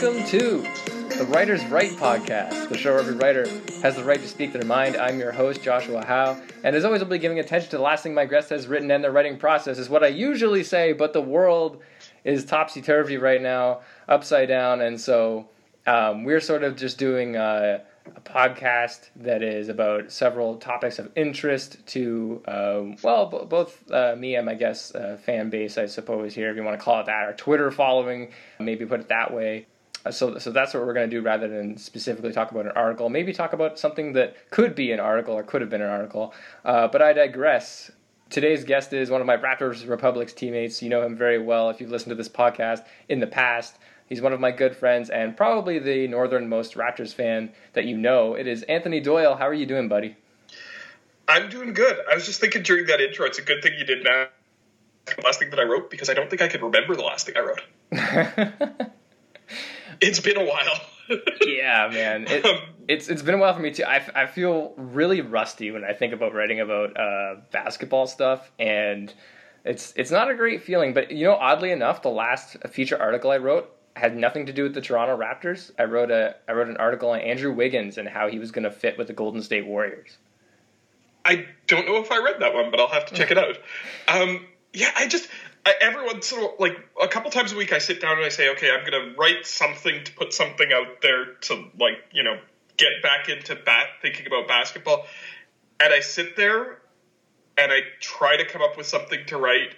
Welcome to the Writer's Right podcast, the show where every writer has the right to speak their mind. I'm your host, Joshua Howe, and as always, I'll be giving attention to the last thing my guest has written and their writing process, is what I usually say, but the world is topsy turvy right now, upside down, and so um, we're sort of just doing uh, a podcast that is about several topics of interest to, uh, well, b- both uh, me and my guest uh, fan base, I suppose, here, if you want to call it that, our Twitter following, maybe put it that way. Uh, so, so that's what we're going to do rather than specifically talk about an article. Maybe talk about something that could be an article or could have been an article. Uh, but I digress. Today's guest is one of my Raptors Republic's teammates. You know him very well if you've listened to this podcast in the past. He's one of my good friends and probably the northernmost Raptors fan that you know. It is Anthony Doyle. How are you doing, buddy? I'm doing good. I was just thinking during that intro, it's a good thing you did not the last thing that I wrote because I don't think I could remember the last thing I wrote. it's been a while. yeah, man. It, um, it's it's been a while for me too. I, I feel really rusty when I think about writing about uh, basketball stuff, and it's it's not a great feeling. But you know, oddly enough, the last feature article I wrote had nothing to do with the Toronto Raptors. I wrote a I wrote an article on Andrew Wiggins and how he was going to fit with the Golden State Warriors. I don't know if I read that one, but I'll have to check it out. Um, yeah, I just I, every once in a like a couple times a week, I sit down and I say, okay, I'm going to write something to put something out there to like you know get back into bat thinking about basketball, and I sit there and I try to come up with something to write,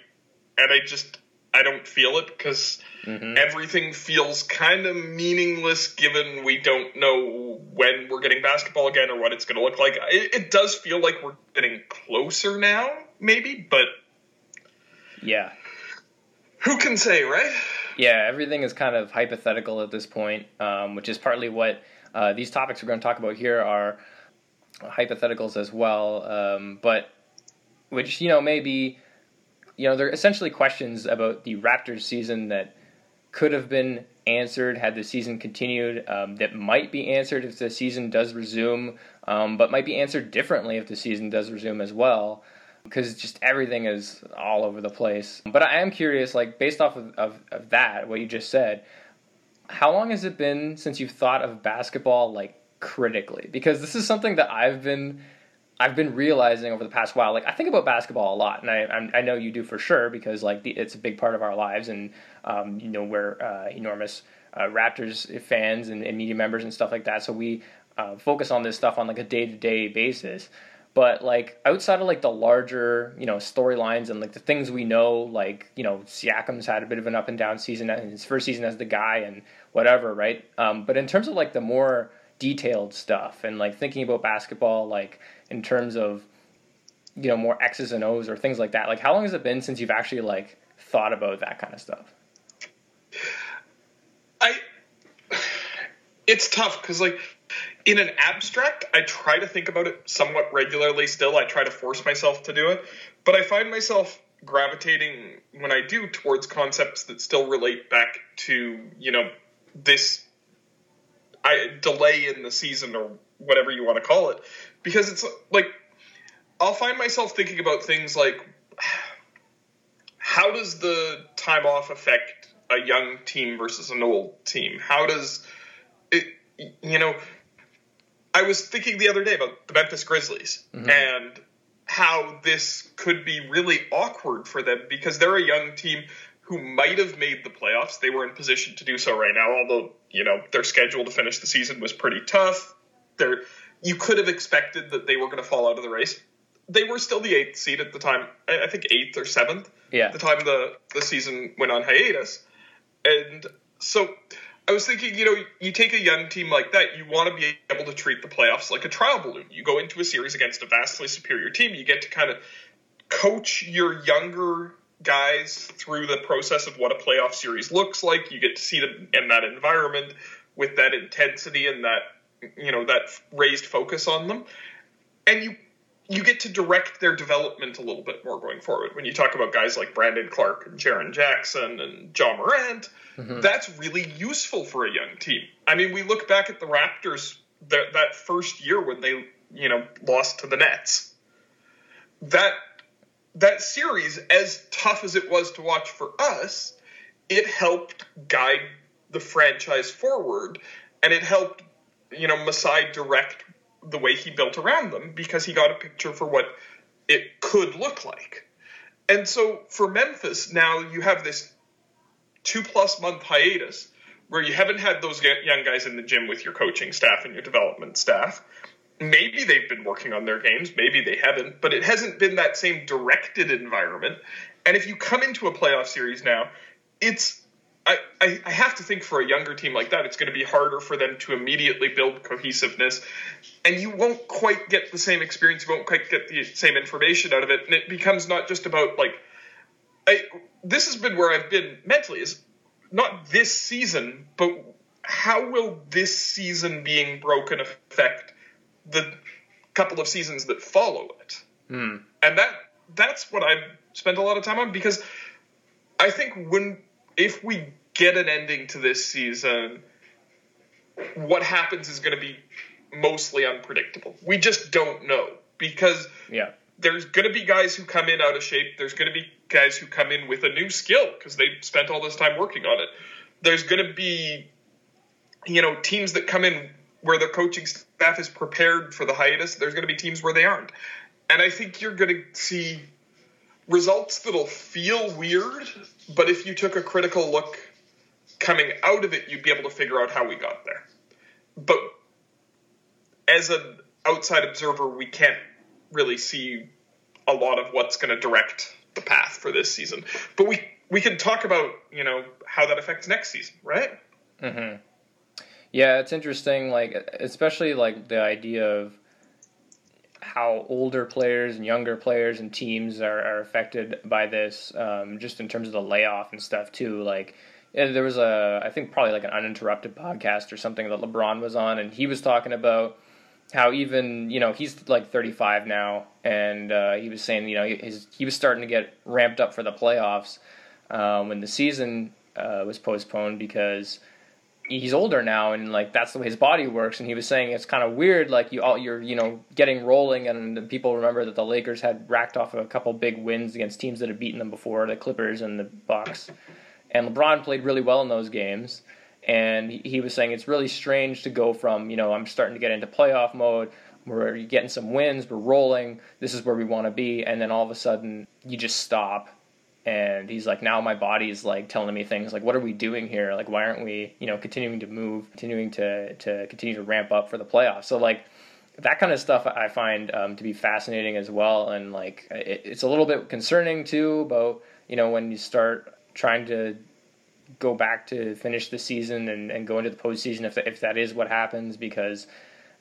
and I just I don't feel it because mm-hmm. everything feels kind of meaningless given we don't know when we're getting basketball again or what it's going to look like. It, it, does feel like we're getting closer now, maybe, but yeah, who can say, right? Yeah, everything is kind of hypothetical at this point, um, which is partly what uh, these topics we're going to talk about here are hypotheticals as well, um, but which you know maybe you know, they're essentially questions about the Raptors season that could have been answered had the season continued, um, that might be answered if the season does resume, um, but might be answered differently if the season does resume as well, because just everything is all over the place. But I am curious, like, based off of, of, of that, what you just said, how long has it been since you've thought of basketball, like, critically? Because this is something that I've been I've been realizing over the past while, like I think about basketball a lot, and I I know you do for sure because like the, it's a big part of our lives, and um, you know we're uh, enormous uh, Raptors fans and, and, media members and stuff like that, so we uh, focus on this stuff on like a day to day basis. But like outside of like the larger you know storylines and like the things we know, like you know Siakam's had a bit of an up and down season in his first season as the guy and whatever, right? Um, but in terms of like the more detailed stuff and like thinking about basketball, like in terms of you know more X's and O's or things like that? Like, how long has it been since you've actually like thought about that kind of stuff? I it's tough because like in an abstract, I try to think about it somewhat regularly. Still, I try to force myself to do it, but I find myself gravitating when I do towards concepts that still relate back to you know this I, delay in the season or whatever you want to call it because it's like I'll find myself thinking about things like how does the time off affect a young team versus an old team? How does it, you know, I was thinking the other day about the Memphis Grizzlies mm-hmm. and how this could be really awkward for them because they're a young team who might have made the playoffs. They were in position to do so right now, although, you know, their schedule to finish the season was pretty tough. They're you could have expected that they were going to fall out of the race. They were still the eighth seed at the time. I think eighth or seventh. Yeah. At the time the the season went on hiatus, and so I was thinking, you know, you take a young team like that, you want to be able to treat the playoffs like a trial balloon. You go into a series against a vastly superior team, you get to kind of coach your younger guys through the process of what a playoff series looks like. You get to see them in that environment with that intensity and that you know that raised focus on them, and you you get to direct their development a little bit more going forward. When you talk about guys like Brandon Clarke and Jaren Jackson and Ja Morant, mm-hmm. that's really useful for a young team. I mean, we look back at the Raptors that that first year when they you know lost to the Nets. That that series, as tough as it was to watch for us, it helped guide the franchise forward, and it helped, you know, Masai direct the way he built around them because he got a picture for what it could look like. And so for Memphis, now you have this two plus month hiatus where you haven't had those young guys in the gym with your coaching staff and your development staff. Maybe they've been working on their games, maybe they haven't, but it hasn't been that same directed environment. And if you come into a playoff series now, it's I, I, I have to think for a younger team like that, it's going to be harder for them to immediately build cohesiveness, and you won't quite get the same experience, you won't quite get the same information out of it, and it becomes not just about like, I, this has been where I've been mentally is not this season, but how will this season being broken affect the couple of seasons that follow it? Mm. And that that's what I've spent a lot of time on because I think when if we get an ending to this season, what happens is going to be mostly unpredictable. We just don't know because yeah. there's going to be guys who come in out of shape. There's going to be guys who come in with a new skill because they spent all this time working on it. There's going to be, you know, teams that come in where the coaching staff is prepared for the hiatus. There's going to be teams where they aren't. And I think you're going to see results that'll feel weird, but if you took a critical look coming out of it, you'd be able to figure out how we got there. But as an outside observer, we can't really see a lot of what's going to direct the path for this season. But we we can talk about you know how that affects next season, right? Mm-hmm. Yeah, it's interesting. Like especially like the idea of how older players and younger players and teams are, are affected by this, um, just in terms of the layoff and stuff too. Like there was a, I think probably like an uninterrupted podcast or something that LeBron was on, and he was talking about how even you know he's like 35 now, and uh, he was saying you know his, he was starting to get ramped up for the playoffs um, when the season uh, was postponed because he's older now and like that's the way his body works. And he was saying it's kind of weird like you all you're you know getting rolling and people remember that the Lakers had racked off a couple big wins against teams that had beaten them before the Clippers and the Bucks. And LeBron played really well in those games. And he was saying it's really strange to go from you know I'm starting to get into playoff mode we're getting some wins we're rolling this is where we want to be and then all of a sudden you just stop and he's like now my body's like telling me things like what are we doing here? Like why aren't we you know continuing to move continuing to to continue to ramp up for the playoffs? So like that kind of stuff i find um, to be fascinating as well. And like it, it's a little bit concerning too about you know when you start trying to go back to finish the season and, and go into the postseason if, if that is what happens because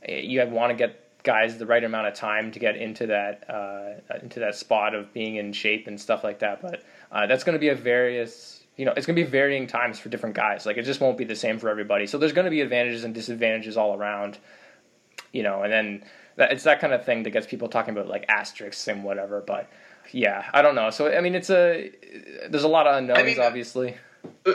you want to get guys the right amount of time to get into that uh, into that spot of being in shape and stuff like that. But uh, that's going to be a various you know it's going to be varying times for different guys. Like it just won't be the same for everybody. So there's going to be advantages and disadvantages all around. You know, and then that, it's that kind of thing that gets people talking about like asterisks and whatever. But yeah, I don't know. So I mean, it's a there's a lot of unknowns, I mean, obviously. Uh,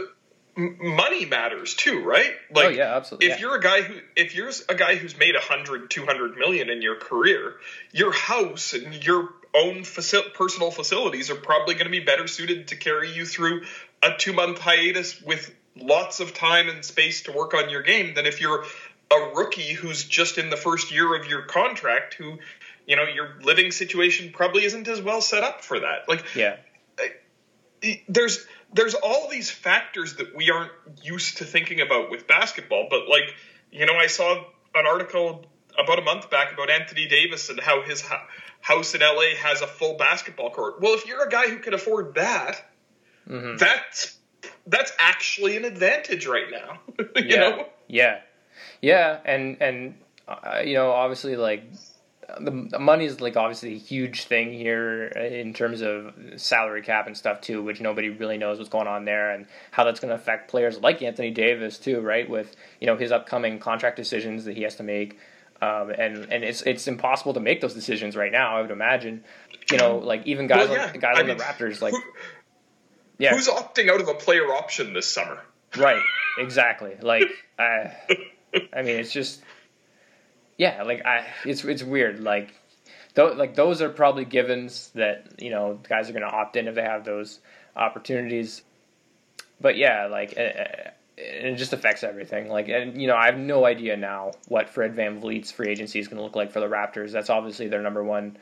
money matters too, right? Like, oh yeah, absolutely. If yeah. you're a guy who, if you're a guy who's made 100, 200 million in your career, your house and your own faci- personal facilities are probably going to be better suited to carry you through a two month hiatus with lots of time and space to work on your game than if you're a rookie who's just in the first year of your contract who, you know, your living situation probably isn't as well set up for that. Like, yeah, there's there's all these factors that we aren't used to thinking about with basketball. But like, you know, I saw an article about a month back about Anthony Davis and how his house in LA has a full basketball court. Well, if you're a guy who can afford that, mm-hmm. that's that's actually an advantage right now. you yeah. know? Yeah. Yeah, and and uh, you know, obviously like the, the money is like obviously a huge thing here in terms of salary cap and stuff too, which nobody really knows what's going on there and how that's going to affect players like Anthony Davis too, right? With you know his upcoming contract decisions that he has to make, um, and and it's it's impossible to make those decisions right now. I would imagine, you know, like even guys well, yeah. like guys on the Raptors, like who, yeah, who's opting out of a player option this summer? Right, exactly. Like I, I mean, it's just yeah, like I, it's it's weird. Like, th- like those are probably givens that you know guys are going to opt in if they have those opportunities. But yeah, like, and it just affects everything. Like, and you know, I have no idea now what Fred Van VanVleet's free agency is going to look like for the Raptors. That's obviously their number one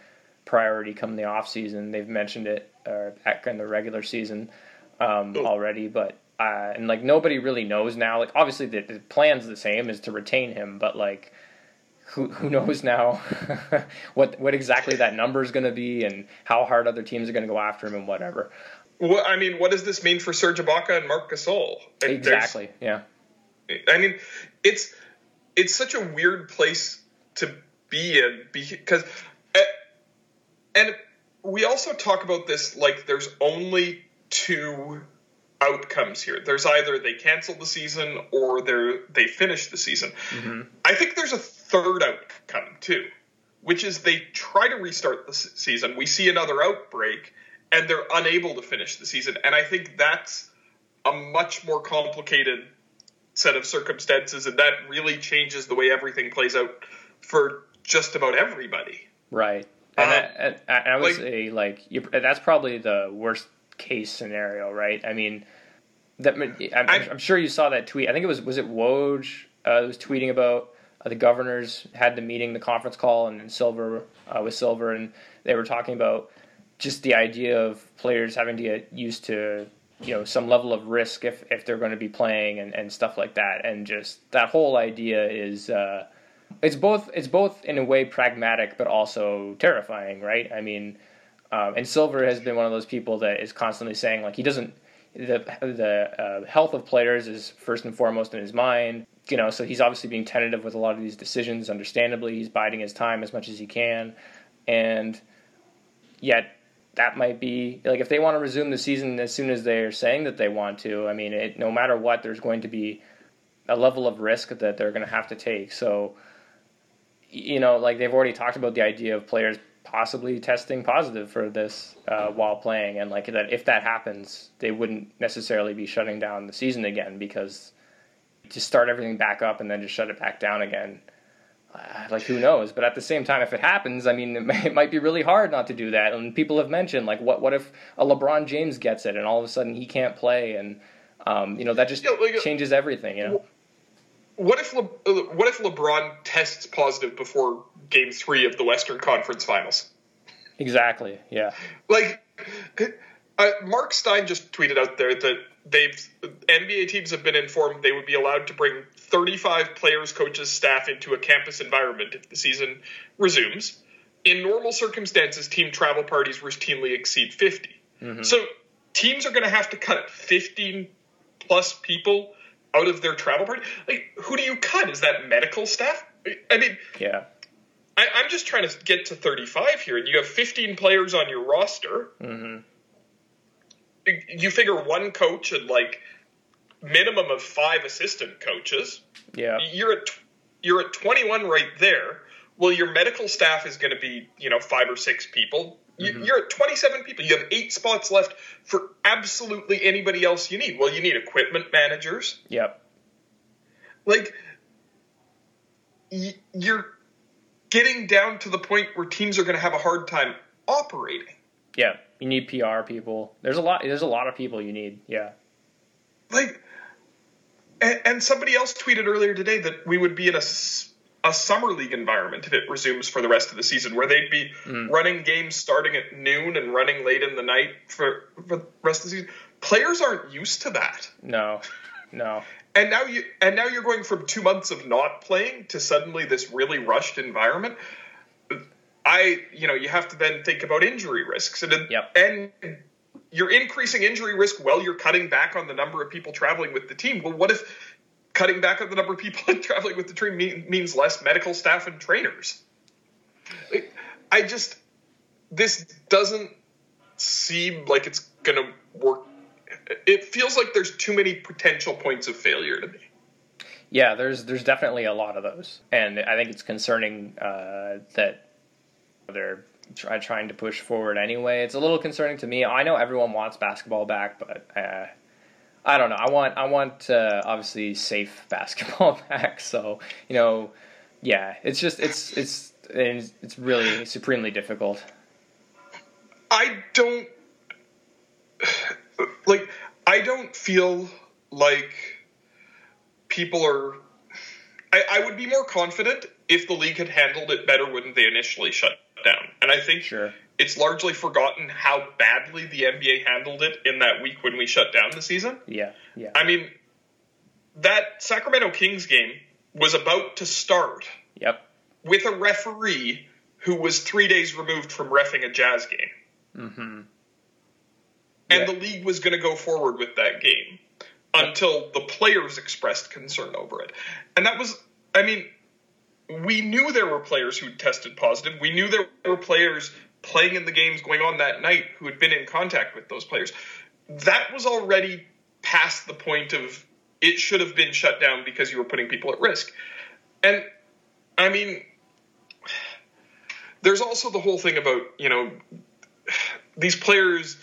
priority come the off season. They've mentioned it uh, in the regular season um, already, but uh, and like nobody really knows now. Like, obviously the, the plan's the same is to retain him, but like who who knows now what what exactly that number is going to be and how hard other teams are going to go after him and whatever. Well, I mean, what does this mean for Serge Ibaka and Marc Gasol? Exactly. Yeah. I mean, it's it's such a weird place to be in because, eh, and we also talk about this like there's only two outcomes here. There's either they cancel the season or they they finish the season. Mm-hmm. I think there's a third outcome too, which is they try to restart the season. We see another outbreak and they're unable to finish the season. And I think that's a much more complicated set of circumstances, and that really changes the way everything plays out for just about everybody. Right. And um, I, I, I, would like, say like you, that's probably the worst case scenario, right? I mean, that I'm, I'm, sure you saw that tweet. I think it was was it Woj uh, was tweeting about uh, the governors had the meeting, the conference call, and, Silver uh, with Silver, and they were talking about just the idea of players having to get used to you know some level of risk if if they're going to be playing and, and stuff like that, and just that whole idea is. Uh, it's both. It's both in a way pragmatic, but also terrifying, right? I mean, um, and Silver has been one of those people that is constantly saying like he doesn't the the uh, health of players is first and foremost in his mind. You know, so he's obviously being tentative with a lot of these decisions. Understandably, he's biding his time as much as he can, and yet that might be like if they want to resume the season as soon as they're saying that they want to. I mean, it, no matter what, there's going to be a level of risk that they're going to have to take. So, you know, like they've already talked about the idea of players possibly testing positive for this uh, while playing, and like that if that happens, they wouldn't necessarily be shutting down the season again because to start everything back up and then just shut it back down again. Uh, like who knows? But at the same time, if it happens, I mean, it, may, it might be really hard not to do that. And people have mentioned like, what what if a LeBron James gets it and all of a sudden he can't play, and um, you know that just yeah, like, uh, changes everything. You know. What if Le- uh, what if LeBron tests positive before Game Three of the Western Conference Finals? Exactly. Yeah. Like, uh, Marc Stein just tweeted out there that they've NBA teams have been informed they would be allowed to bring 35 players, coaches, staff into a campus environment if the season resumes. In normal circumstances, team travel parties routinely exceed 50. Mm-hmm. So teams are going to have to cut 15 plus people out of their travel party. Like, who do you cut? Is that medical staff? I mean, yeah. I, am just trying to get to 35 here, and you have 15 players on your roster. Mm-hmm. You figure one coach and like minimum of five assistant coaches. Yeah, you're at you're at 21 right there. Well, your medical staff is going to be you know five or six people. Mm-hmm. You're at 27 people. You have eight spots left for absolutely anybody else you need. Well, you need equipment managers. Yep. Like, you're getting down to the point where teams are going to have a hard time operating. Yeah, you need PR people. There's a lot. There's a lot of people you need. Yeah. Like, and, and somebody else tweeted earlier today that we would be in a a summer league environment if it resumes for the rest of the season, where they'd be mm. running games starting at noon and running late in the night for, for the rest of the season. Players aren't used to that. No, no. and now you and now you're going from two months of not playing to suddenly this really rushed environment. I, you know, you have to then think about injury risks, and yep. and you're increasing injury risk while you're cutting back on the number of people traveling with the team. Well, what if cutting back on the number of people traveling with the team mean, means less medical staff and trainers. I just this doesn't seem like it's going to work. It feels like there's too many potential points of failure to me. Yeah, there's there's definitely a lot of those, and I think it's concerning uh, that they're try, trying to push forward anyway. It's a little concerning to me. I know everyone wants basketball back, but uh, I don't know. I want I want uh, obviously safe basketball back. So you know, yeah, it's just it's it's it's really supremely difficult. I don't like. I don't feel like people are. I, I would be more confident if the league had handled it better when they initially shut down. And I think Sure. it's largely forgotten how badly the NBA handled it in that week when we shut down the season. Yeah. Yeah. I mean, that Sacramento Kings game was about to start Yep. with a referee who was three days removed from refing a Jazz game. Mm-hmm. And Yeah. the league was going to go forward with that game until the players expressed concern over it. And that was, I mean, we knew there were players who tested positive. We knew there were players playing in the games going on that night who had been in contact with those players. That was already past the point of it should have been shut down because you were putting people at risk. And I mean, there's also the whole thing about, you know, these players.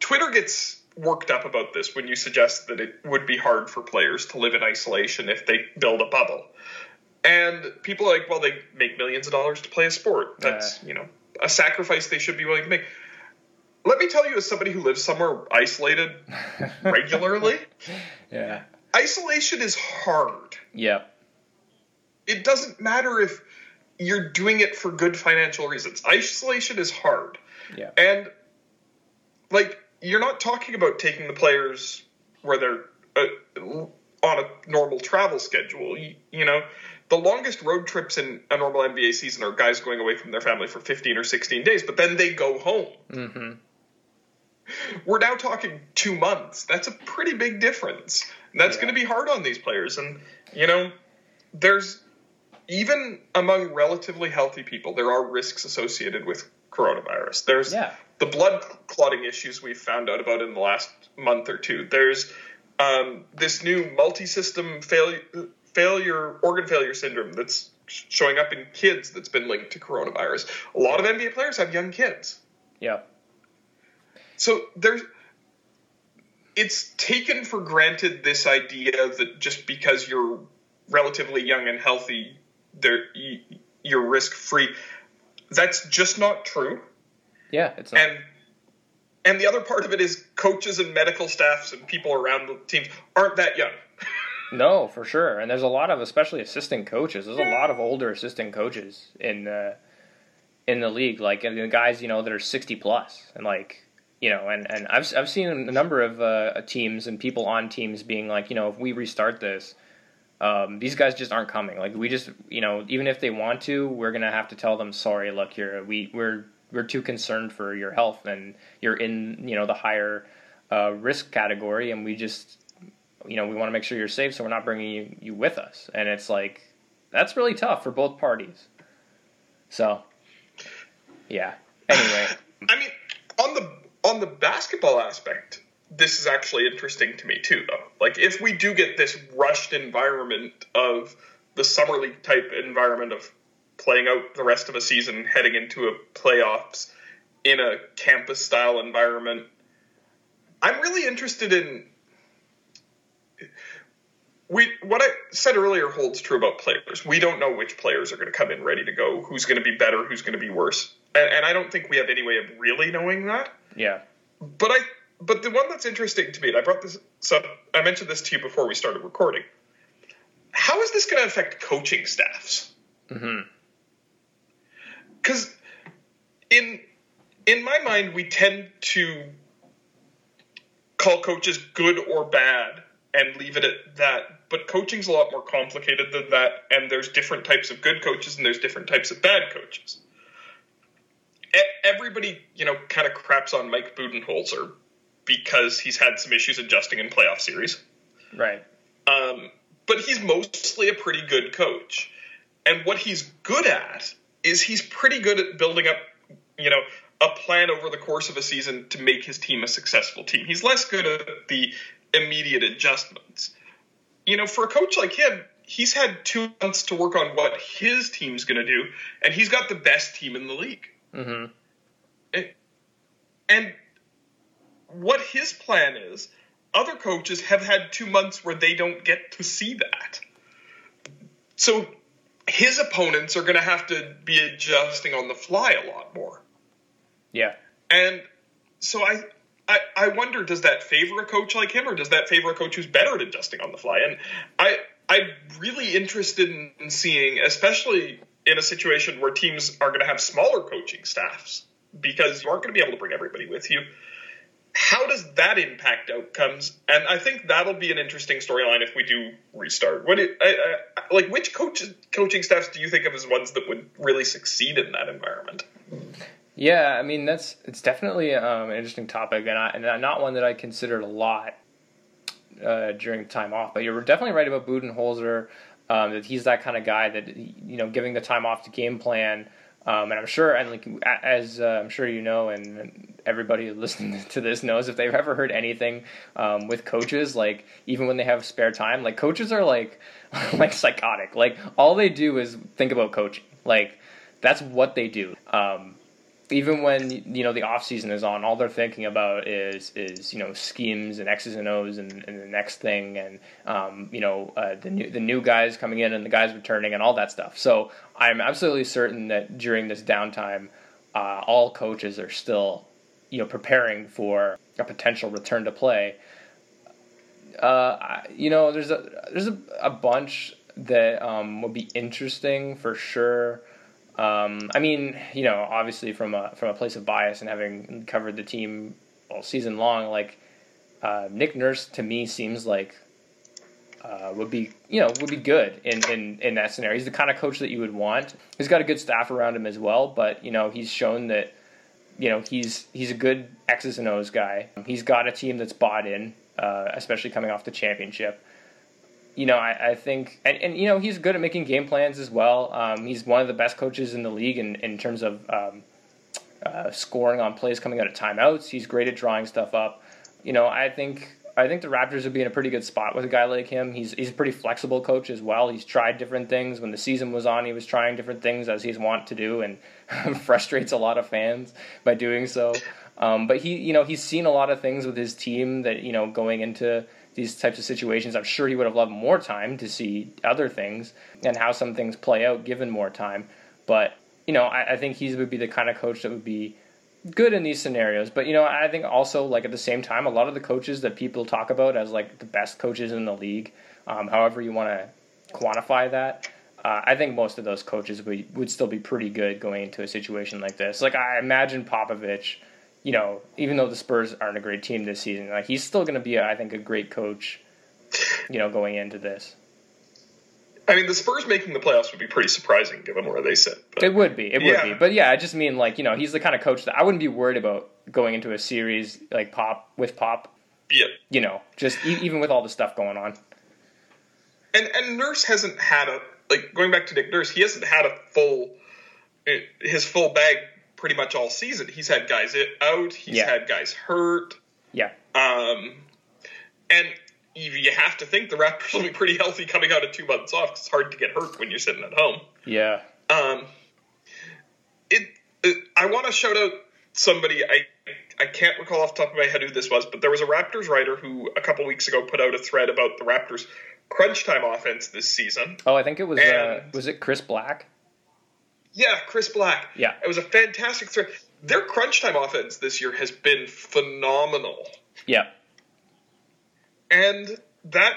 Twitter gets worked up about this when you suggest that it would be hard for players to live in isolation if they build a bubble. And people are like, well, they make millions of dollars to play a sport. Uh, That's, you know, a sacrifice they should be willing to make. Let me tell you, as somebody who lives somewhere isolated regularly, Yeah. isolation is hard. Yep. It doesn't matter if you're doing it for good financial reasons. Isolation is hard. Yeah. And like you're not talking about taking the players where they're uh, on a normal travel schedule. You, you know, the longest road trips in a normal NBA season are guys going away from their family for 15 or 16 days, but then they go home. Mm-hmm. We're now talking two months. That's a pretty big difference. That's Yeah. going to be hard on these players. And, you know, there's even among relatively healthy people, there are risks associated with coronavirus. There's Yeah. the blood clotting issues we've found out about in the last month or two. There's um, this new multi-system failure, failure, organ failure syndrome that's showing up in kids that's been linked to coronavirus. A lot of NBA players have young kids. Yeah. So there's it's taken for granted this idea that just because you're relatively young and healthy, there you're risk free. That's just not true. Yeah. It's not. And and the other part of it is coaches and medical staffs and people around the teams aren't that young. No, for sure. And there's a lot of, especially assistant coaches. There's a lot of older assistant coaches in the in the league, like and the guys you know that are 60 plus, and like you know, and and I've I've seen a number of uh, teams and people on teams being like, you know, if we restart this. Um, these guys just aren't coming. Like we just, you know, even if they want to, we're gonna have to tell them, sorry, look, you're we we're we're too concerned for your health, and you're in, you know, the higher uh, risk category, and we just you know, we want to make sure you're safe, so we're not bringing you, you with us. And it's like, that's really tough for both parties. So, yeah. Anyway, I mean, on the on the basketball aspect, this is actually interesting to me too, though. Like, if we do get this rushed environment of the summer league type environment of playing out the rest of a season, heading into a playoffs in a campus style environment, I'm really interested in. We what I said earlier holds true about players. We don't know which players are going to come in ready to go, who's going to be better, who's going to be worse, and, and I don't think we have any way of really knowing that. yeah. But I, but the one that's interesting to me, and I brought this up, I mentioned this to you before we started recording. How is this going to affect coaching staffs? Mm-hmm. Because in in my mind, we tend to call coaches good or bad and leave it at that. But coaching's a lot more complicated than that, and there's different types of good coaches and there's different types of bad coaches. Everybody, you know, kind of craps on Mike Budenholzer because he's had some issues adjusting in playoff series. Right. Um, but he's mostly a pretty good coach. And what he's good at is he's pretty good at building up, you know, a plan over the course of a season to make his team a successful team. He's less good at the immediate adjustments. You know, for a coach like him, he's had two months to work on what his team's going to do, and he's got the best team in the league. hmm And what his plan is, other coaches have had two months where they don't get to see that. So his opponents are going to have to be adjusting on the fly a lot more. Yeah. And so I I, I wonder does that favor a coach like him or does that favor a coach who's better at adjusting on the fly? And I I'm really interested in, in seeing, especially in a situation where teams are going to have smaller coaching staffs because you aren't going to be able to bring everybody with you. How does that impact outcomes? And I think that'll be an interesting storyline if we do restart. What it, I, I, like which coach, coaching staffs do you think of as ones that would really succeed in that environment? Yeah, I mean that's it's definitely um, an interesting topic, and, I, and not one that I considered a lot uh, during time off. But you're definitely right about Budenholzer. Um, that he's that kind of guy that you know, giving the time off to game plan. Um, and I'm sure, and like as uh, I'm sure you know, and everybody listening to this knows, if they've ever heard anything um, with coaches, like even when they have spare time, like coaches are like like psychotic. Like all they do is think about coaching. Like that's what they do. Um, even when you know the off season is on, all they're thinking about is is you know schemes and X's and O's and, and the next thing and um, you know uh, the new the new guys coming in and the guys returning and all that stuff. So I'm absolutely certain that during this downtime, uh, all coaches are still you know preparing for a potential return to play. Uh, you know, there's a there's a, a bunch that um, would be interesting for sure. Um, I mean, you know, obviously from a from a place of bias and having covered the team all season long, like uh, Nick Nurse to me seems like uh, would be you know would be good in, in in that scenario. He's the kind of coach that you would want. He's got a good staff around him as well, but you know he's shown that you know he's he's a good X's and O's guy. He's got a team that's bought in, uh, especially coming off the championship you know, I, I think, and, and, you know, he's good at making game plans as well. Um, he's one of the best coaches in the league in, in terms of um, uh, scoring on plays coming out of timeouts. He's great at drawing stuff up. You know, I think I think the Raptors would be in a pretty good spot with a guy like him. He's he's a pretty flexible coach as well. He's tried different things. When the season was on, he was trying different things as he's wont to do, and frustrates a lot of fans by doing so. Um, but he, you know, he's seen a lot of things with his team that you know going into these types of situations. I'm sure he would have loved more time to see other things and how some things play out given more time. But you know, I, I think he would be the kind of coach that would be good in these scenarios. But you know, I think also like at the same time, a lot of the coaches that people talk about as like the best coaches in the league, um, however you want to quantify that. Uh, I think most of those coaches would would still be pretty good going into a situation like this. Like I imagine Popovich you know, even though the Spurs aren't a great team this season, like he's still going to be, I think, a great coach. You know, going into this. I mean, the Spurs making the playoffs would be pretty surprising given where they sit. But, it would be. It would be. But yeah, I just mean like you know he's the kind of coach that I wouldn't be worried about going into a series like Pop with Pop. Yeah. You know, just e- even with all the stuff going on. And and Nurse hasn't had a like going back to Nick Nurse, he hasn't had a full eh, his full bag pretty much all season. He's had guys out. He's yeah. had guys hurt. Yeah. Um, and you have to think the Raptors will be pretty healthy coming out of two months off. It's hard to get hurt when you're sitting at home. Yeah. Um, it, it I want to shout out somebody. I I can't recall off the top of my head who this was, but there was a Raptors writer who a couple weeks ago put out a thread about the Raptors' crunch time offense this season. Oh, I think it was uh, was it Chris Black? Yeah, Chris Black. Yeah. It was a fantastic threat. Their crunch time offense this year has been phenomenal. Yeah. And that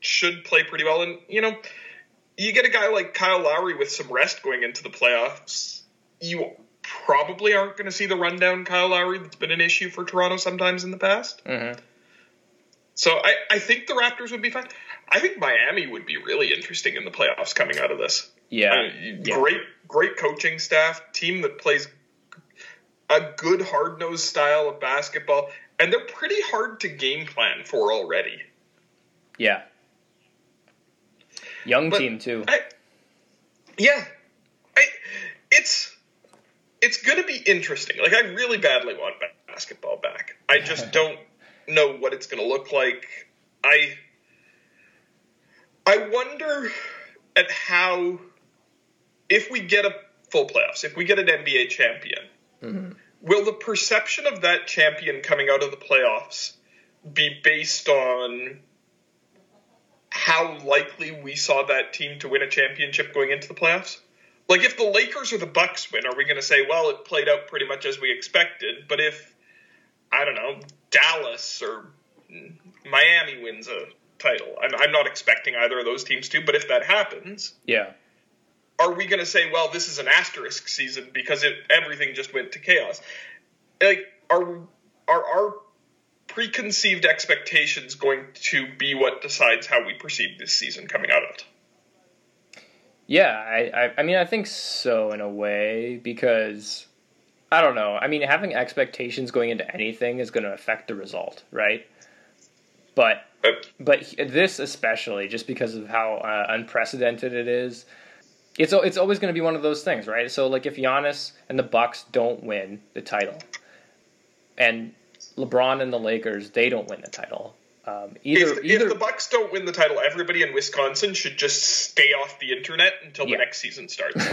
should play pretty well. And, you know, you get a guy like Kyle Lowry with some rest going into the playoffs. You probably aren't going to see the rundown Kyle Lowry that's been an issue for Toronto sometimes in the past. Mm-hmm. So I, I think the Raptors would be fine. I think Miami would be really interesting in the playoffs coming out of this. Yeah. Yeah. Great, great coaching staff, team that plays a good hard nosed style of basketball, and they're pretty hard to game plan for already. Yeah. Young but team too. I, yeah. I it's it's going to be interesting. Like I really badly want basketball back. I just don't know what it's going to look like. I I wonder at how if we get a full playoffs, if we get an NBA champion, mm-hmm. will the perception of that champion coming out of the playoffs be based on how likely we saw that team to win a championship going into the playoffs? Like if the Lakers or the Bucks win, are we going to say, well, it played out pretty much as we expected? But if I don't know, Dallas or Miami wins a title. I'm, I'm not expecting either of those teams to, but if that happens, yeah, are we going to say, well, this is an asterisk season because it everything just went to chaos? Like, are are our preconceived expectations going to be what decides how we perceive this season coming out of it? Yeah, I, I, I mean, I think so in a way because I don't know. I mean, having expectations going into anything is going to affect the result, right? But but this especially, just because of how uh, unprecedented it is, it's it's always going to be one of those things, right? So like if Giannis and the Bucks don't win the title, and LeBron and the Lakers they don't win the title, um, either, if, either if the Bucks don't win the title, everybody in Wisconsin should just stay off the internet until yeah. the next season starts.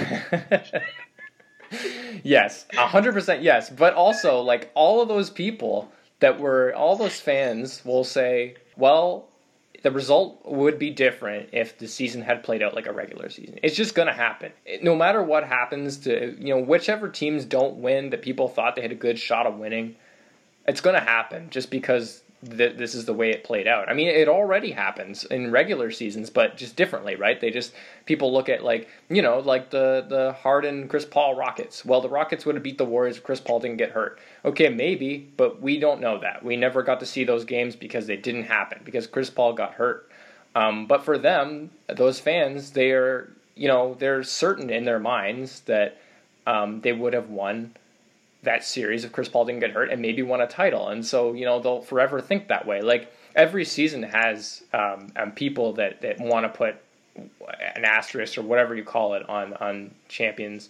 yes, hundred percent yes. But also, like all of those people that were, all those fans will say, "Well, the result would be different if the season had played out like a regular season. It's just going to happen. No matter what happens to, you know, whichever teams don't win that people thought they had a good shot of winning, it's going to happen just because th- this is the way it played out. I mean, it already happens in regular seasons, but just differently, right? They just people look at like you know like the the Harden Chris Paul Rockets. Well, the Rockets would have beat the Warriors if Chris Paul didn't get hurt. Okay, maybe, but we don't know that. We never got to see those games because they didn't happen because Chris Paul got hurt. Um, but for them, those fans, they are you know they're certain in their minds that um, they would have won that series if Chris Paul didn't get hurt and maybe won a title. And so, you know, they'll forever think that way. Like every season has um, um, people that, that want to put an asterisk or whatever you call it on, on champions.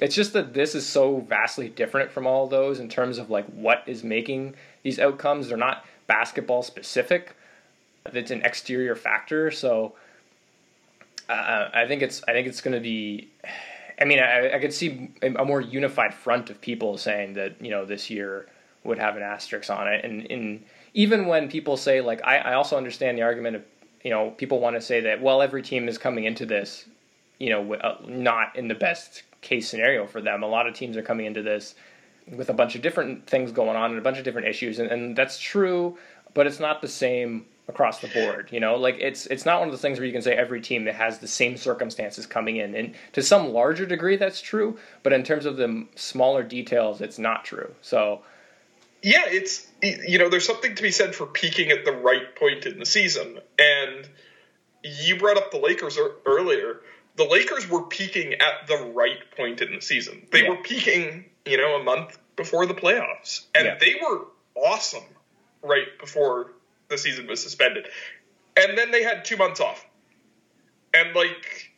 It's just that this is so vastly different from all those in terms of like what is making these outcomes. They're not basketball specific. It's an exterior factor. So uh, I think it's I think it's going to be I mean, I, I could see a more unified front of people saying that you know this year would have an asterisk on it, and, and even when people say like, I, I also understand the argument of you know people want to say that well every team is coming into this, you know, uh, not in the best case scenario for them. A lot of teams are coming into this with a bunch of different things going on and a bunch of different issues, and, and that's true, but it's not the same across the board. You know, like it's it's not one of those things where you can say every team that has the same circumstances coming in, and to some larger degree that's true, but in terms of the smaller details, it's not true. So. Yeah, it's you know there's something to be said for peaking at the right point in the season, and you brought up the Lakers earlier. The Lakers were peaking at the right point in the season. They yeah. were peaking, you know, a month before the playoffs, and yeah. they were awesome right before the season was suspended. And then they had two months off. And like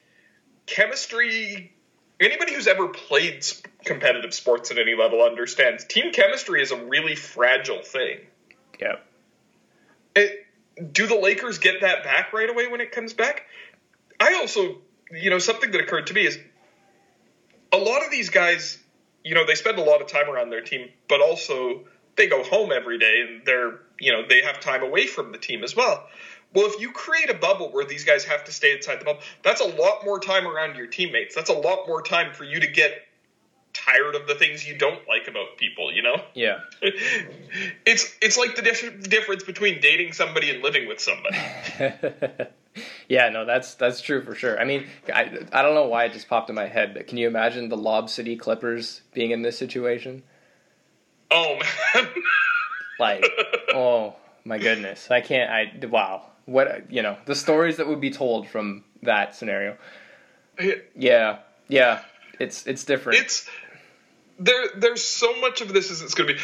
chemistry, anybody who's ever played competitive sports at any level understands team chemistry is a really fragile thing. Yeah. It, do the Lakers get that back right away when it comes back? I also, you know, something that occurred to me is a lot of these guys, you know, they spend a lot of time around their team, but also they go home every day and they're you know they have time away from the team as well. Well, if you create a bubble where these guys have to stay inside the bubble, that's a lot more time around your teammates. That's a lot more time for you to get tired of the things you don't like about people, you know? Yeah. it's it's like the diff- difference between dating somebody and living with somebody. yeah, no, that's that's true for sure. I mean, I I don't know why it just popped in my head, but can you imagine the Lob City Clippers being in this situation? Oh man. like, oh my goodness, I can't. I wow. What you know, the stories that would be told from that scenario. Yeah, yeah, it's it's different. It's there. There's so much of this as it's going to be,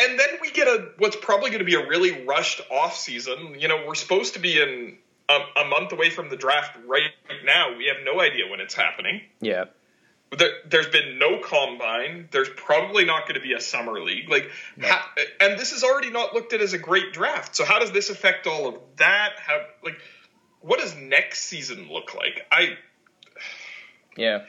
and then we get a what's probably going to be a really rushed off season. You know, we're supposed to be in a, a month away from the draft right now. We have no idea when it's happening. Yeah there, has been no combine. There's probably not going to be a summer league. Like, no. how, and this is already not looked at as a great draft. So how does this affect all of that? How like, what does next season look like? I, yeah.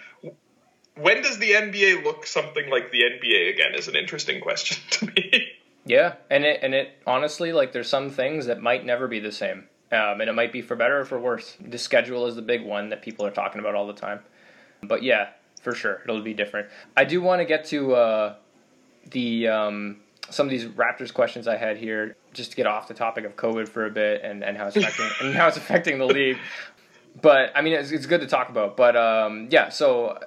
When does the NBA look something like the NBA again? Is an interesting question to me. Yeah, and it and it honestly like there's some things that might never be the same, um, and it might be for better or for worse. The schedule is the big one that people are talking about all the time. But yeah, for sure. It'll be different. I do want to get to uh, the um, some of these Raptors questions I had here, just to get off the topic of COVID for a bit and, and how it's affecting and how it's affecting the league. But I mean, it's, it's good to talk about. But um, yeah, so uh,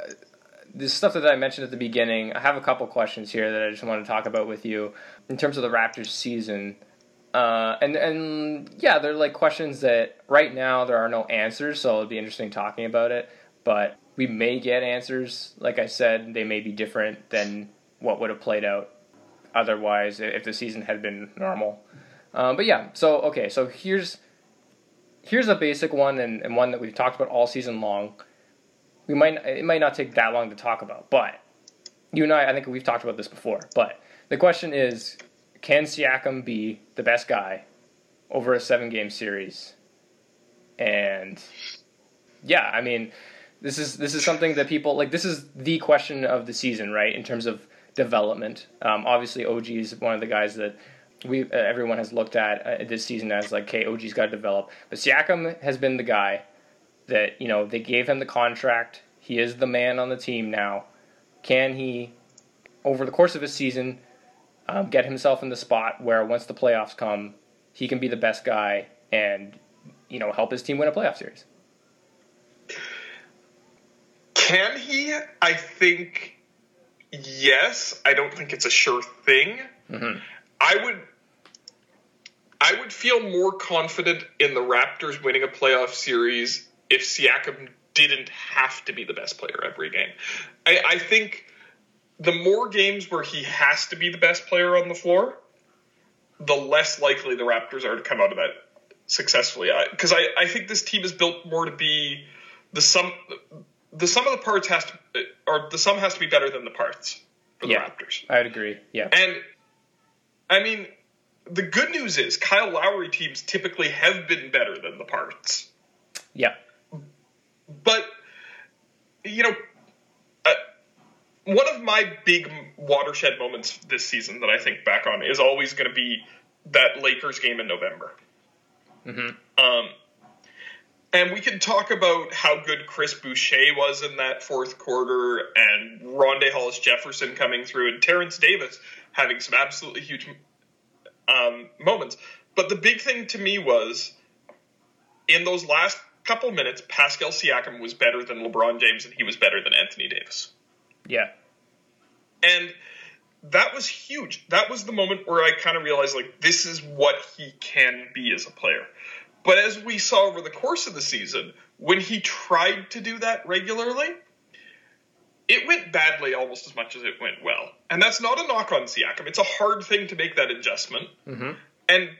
this stuff that I mentioned at the beginning, I have a couple questions here that I just want to talk about with you in terms of the Raptors season. Uh, and and yeah, they're like questions that right now there are no answers, so it'd be interesting talking about it. But we may get answers. Like I said, they may be different than what would have played out otherwise if the season had been normal. Um, but yeah, so okay, so here's here's a basic one and, and one that we've talked about all season long. We might it might not take that long to talk about, but you and I, I think we've talked about this before. But the question is, can Siakam be the best guy over a seven game series? And yeah, I mean, this is this is something that people like. This is the question of the season, right? In terms of development. Um, obviously, OG is one of the guys that we uh, everyone has looked at uh, this season as like, okay, OG's got to develop. But Siakam has been the guy that you know they gave him the contract. He is the man on the team now. Can he, over the course of a season, um, get himself in the spot where once the playoffs come, he can be the best guy and you know help his team win a playoff series? Can he? I think yes. I don't think it's a sure thing. Mm-hmm. I would I would feel more confident in the Raptors winning a playoff series if Siakam didn't have to be the best player every game. I, I think the more games where he has to be the best player on the floor, the less likely the Raptors are to come out of that successfully. Because I, I, I think this team is built more to be the sum the sum of the parts has to or the sum has to be better than the parts for the yeah, Raptors. I'd agree. Yeah. And I mean, the good news is Kyle Lowry teams typically have been better than the parts. Yeah. But you know, uh, one of my big watershed moments this season that I think back on is always going to be that Lakers game in November. Mm-hmm. Um, and we can talk about how good Chris Boucher was in that fourth quarter, and Rondae Hollis Jefferson coming through, and Terence Davis having some absolutely huge um, moments. But the big thing to me was in those last couple minutes, Pascal Siakam was better than LeBron James, and he was better than Anthony Davis. Yeah. And that was huge. That was the moment where I kind of realized, like, this is what he can be as a player. But as we saw over the course of the season, when he tried to do that regularly, it went badly almost as much as it went well. And that's not a knock on Siakam. It's a hard thing to make that adjustment. Mm-hmm. And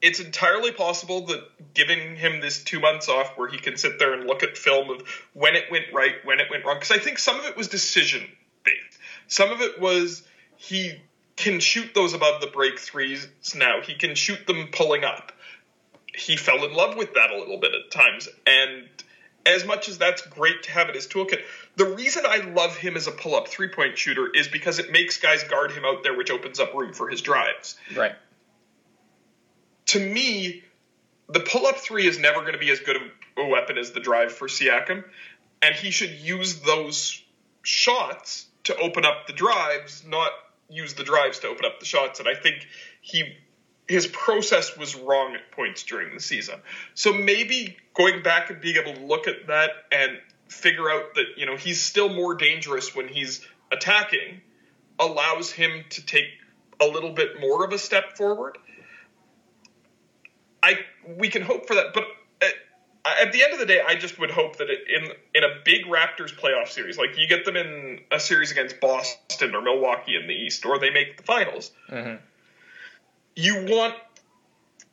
it's entirely possible that giving him this two months off where he can sit there and look at film of when it went right, when it went wrong, because I think some of it was decision based. Some of it was he can shoot those above the break threes now. He can shoot them pulling up he fell in love with that a little bit at times. And as much as that's great to have in his toolkit, the reason I love him as a pull up three point shooter is because it makes guys guard him out there, which opens up room for his drives. Right. To me, the pull up three is never going to be as good of a weapon as the drive for Siakam, and he should use those shots to open up the drives, not use the drives to open up the shots. And I think he his process was wrong at points during the season. So maybe going back and being able to look at that and figure out that, you know, he's still more dangerous when he's attacking allows him to take a little bit more of a step forward. I we can hope for that, but at, the end of the day, I just would hope that in in a big Raptors playoff series, like you get them in a series against Boston or Milwaukee in the East, or they make the finals. Mm-hmm you want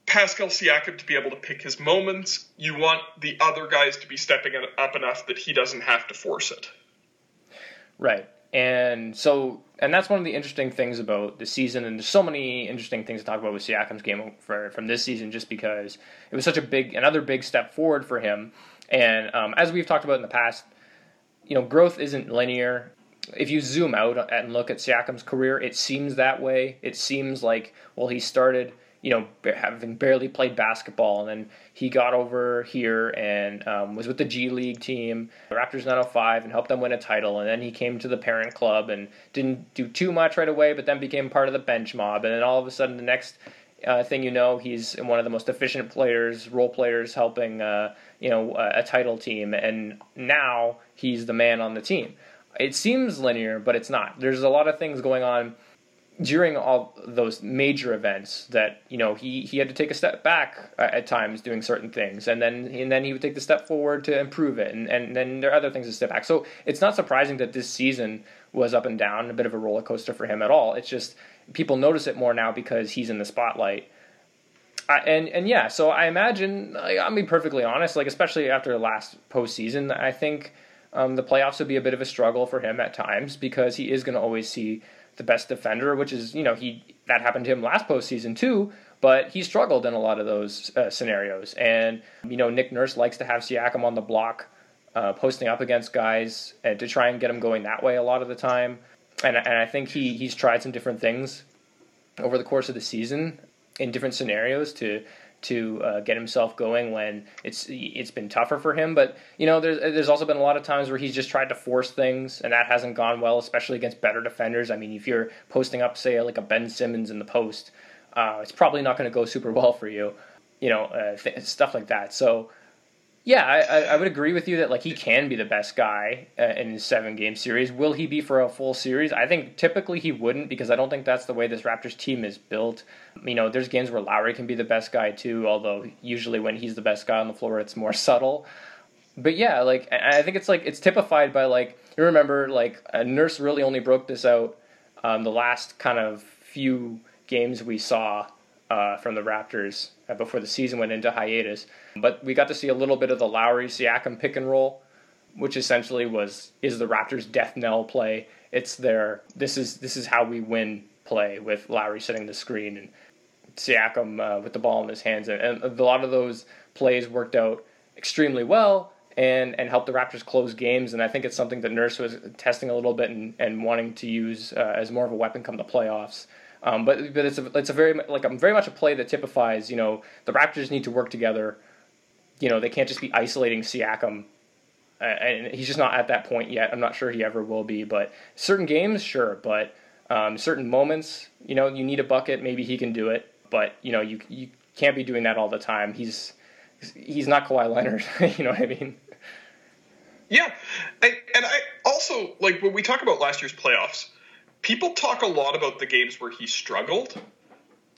Pascal Siakam to be able to pick his moments. You want the other guys to be stepping up enough that he doesn't have to force it. Right. And so, and that's one of the interesting things about the season, and there's so many interesting things to talk about with Siakam's game for, from this season, just because it was such a big, another big step forward for him. And um, as we've talked about in the past, you know, growth isn't linear if you zoom out and look at Siakam's career, it seems that way. It seems like well, he started you know, having barely played basketball. And then he got over here and um, was with the G League team, Raptors 905, and helped them win a title. And then he came to the parent club and didn't do too much right away, but then became part of the bench mob. And then all of a sudden, the next uh, thing you know, he's one of the most efficient players, role players, helping uh, you know a, a title team, and now he's the man on the team. It seems linear, but it's not. There's a lot of things going on during all those major events that you know he, he had to take a step back at times doing certain things and then and then he would take the step forward to improve it and, and then there are other things to step back. So it's not surprising that this season was up and down a bit of a roller coaster for him at all. It's just people notice it more now because he's in the spotlight. I, and and yeah so I imagine like, I'll be perfectly honest like especially after the last postseason I think um, the playoffs will be a bit of a struggle for him at times because he is going to always see the best defender, which is you know he that happened to him last postseason too. But he struggled in a lot of those uh, scenarios, and you know Nick Nurse likes to have Siakam on the block, uh, posting up against guys, and to try and get him going that way a lot of the time. And and I think he he's tried some different things over the course of the season in different scenarios to to uh, get himself going when it's it's been tougher for him. But you know, there's there's also been a lot of times where he's just tried to force things, and that hasn't gone well, especially against better defenders. I mean, if you're posting up, say, like a Ben Simmons in the post, uh, it's probably not going to go super well for you. You know, uh, th- stuff like that. So yeah, I, I would agree with you that like he can be the best guy uh, in his seven game series. Will he be for a full series? I think typically he wouldn't because I don't think that's the way this Raptors team is built. You know, there's games where Lowry can be the best guy too, although usually when he's the best guy on the floor, it's more subtle. But yeah, like I think it's like it's typified by like you remember like a nurse really only broke this out um, the last kind of few games we saw uh, from the Raptors uh, before the season went into hiatus. But we got to see a little bit of the Lowry Siakam pick and roll, which essentially was is the Raptors' death knell play. It's their this is this is how we win play with Lowry setting the screen and Siakam uh, with the ball in his hands, and, and a lot of those plays worked out extremely well and and helped the Raptors close games. And I think it's something that Nurse was testing a little bit and, and wanting to use uh, as more of a weapon come the playoffs. Um, but but it's a it's a very like I'm very much a play that typifies you know the Raptors need to work together. You know they can't just be isolating Siakam, and he's just not at that point yet. I'm not sure he ever will be. But certain games, sure, but um, certain moments, you know, you need a bucket. Maybe he can do it, but you know you you can't be doing that all the time. He's he's not Kawhi Leonard. you know what I mean? Yeah, and, and I also like when we talk about last year's playoffs people talk a lot about the games where he struggled.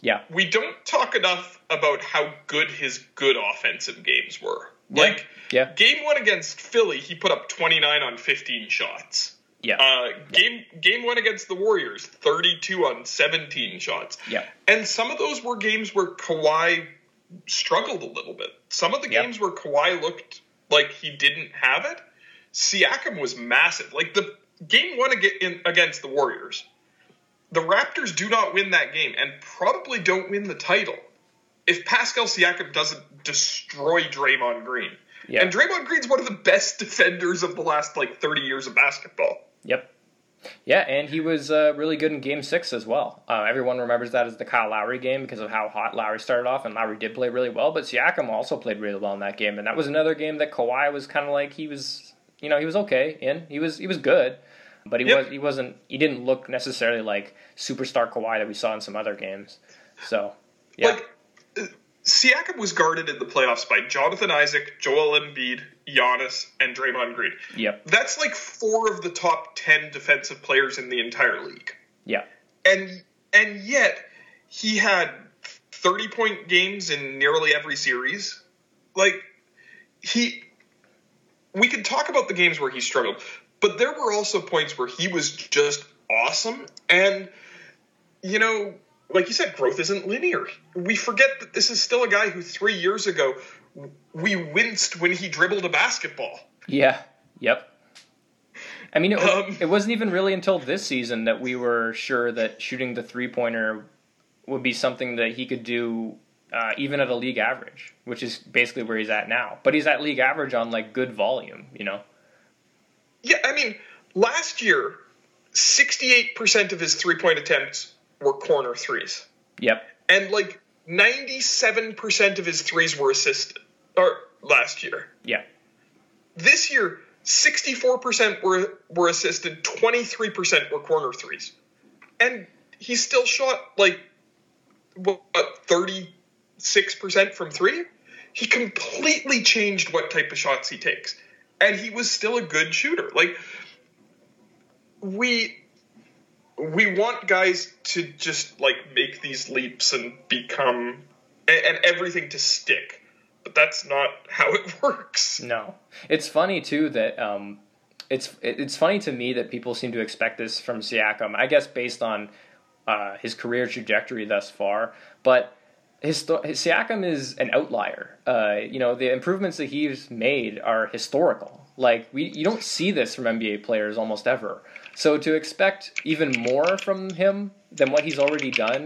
Yeah. We don't talk enough about how good his good offensive games were. Yeah. Like, yeah. game one against Philly, he put up 29 on 15 shots. Yeah. Uh, game yeah. game one against the Warriors, 32 on 17 shots. Yeah. And some of those were games where Kawhi struggled a little bit. Some of the Yeah. games where Kawhi looked like he didn't have it, Siakam was massive. Like the game one against the Warriors, the Raptors do not win that game and probably don't win the title if Pascal Siakam doesn't destroy Draymond Green. Yeah. And Draymond Green's one of the best defenders of the last like 30 years of basketball. Yep. Yeah, and he was uh, really good in Game Six as well. Uh, everyone remembers that as the Kyle Lowry game because of how hot Lowry started off, and Lowry did play really well. But Siakam also played really well in that game, and that was another game that Kawhi was kind of like he was, you know, he was okay in. He was he was good, but he Yep. was he wasn't he didn't look necessarily like superstar Kawhi that we saw in some other games. So yeah, Like Siakam was guarded in the playoffs by Jonathan Isaac, Joel Embiid, Giannis, and Draymond Green. yep, That's like four of the top 10 defensive players in the entire league. yeah, and and yet he had 30 point games in nearly every series like he we could talk about the games where he struggled but there were also points where he was just awesome and you know like you said growth isn't linear we forget that this is still a guy who 3 years ago we winced when he dribbled a basketball yeah, yep. I mean, it, Um, it wasn't even really until this season that we were sure that shooting the three pointer would be something that he could do uh, even at a league average, which is basically where he's at now. But he's at league average on like good volume, you know. Yeah, I mean, last year, 68% of his three point attempts were corner threes. Yep. And, like, 97% of his threes were assisted or last year. Yeah. This year, 64% were were assisted, 23% were corner threes. And he still shot like what 36% from 3. He completely changed what type of shots he takes. And he was still a good shooter. Like we we want guys to just like make these leaps and become and, and everything to stick but that's not how it works No, it's funny too that um, it's it's funny to me that people seem to expect this from Siakam. I guess based on uh, his career trajectory thus far, but Siakam is an outlier. Uh, you know, the improvements that he's made are historical. Like we, you don't see this from NBA players almost ever. So to expect even more from him than what he's already done,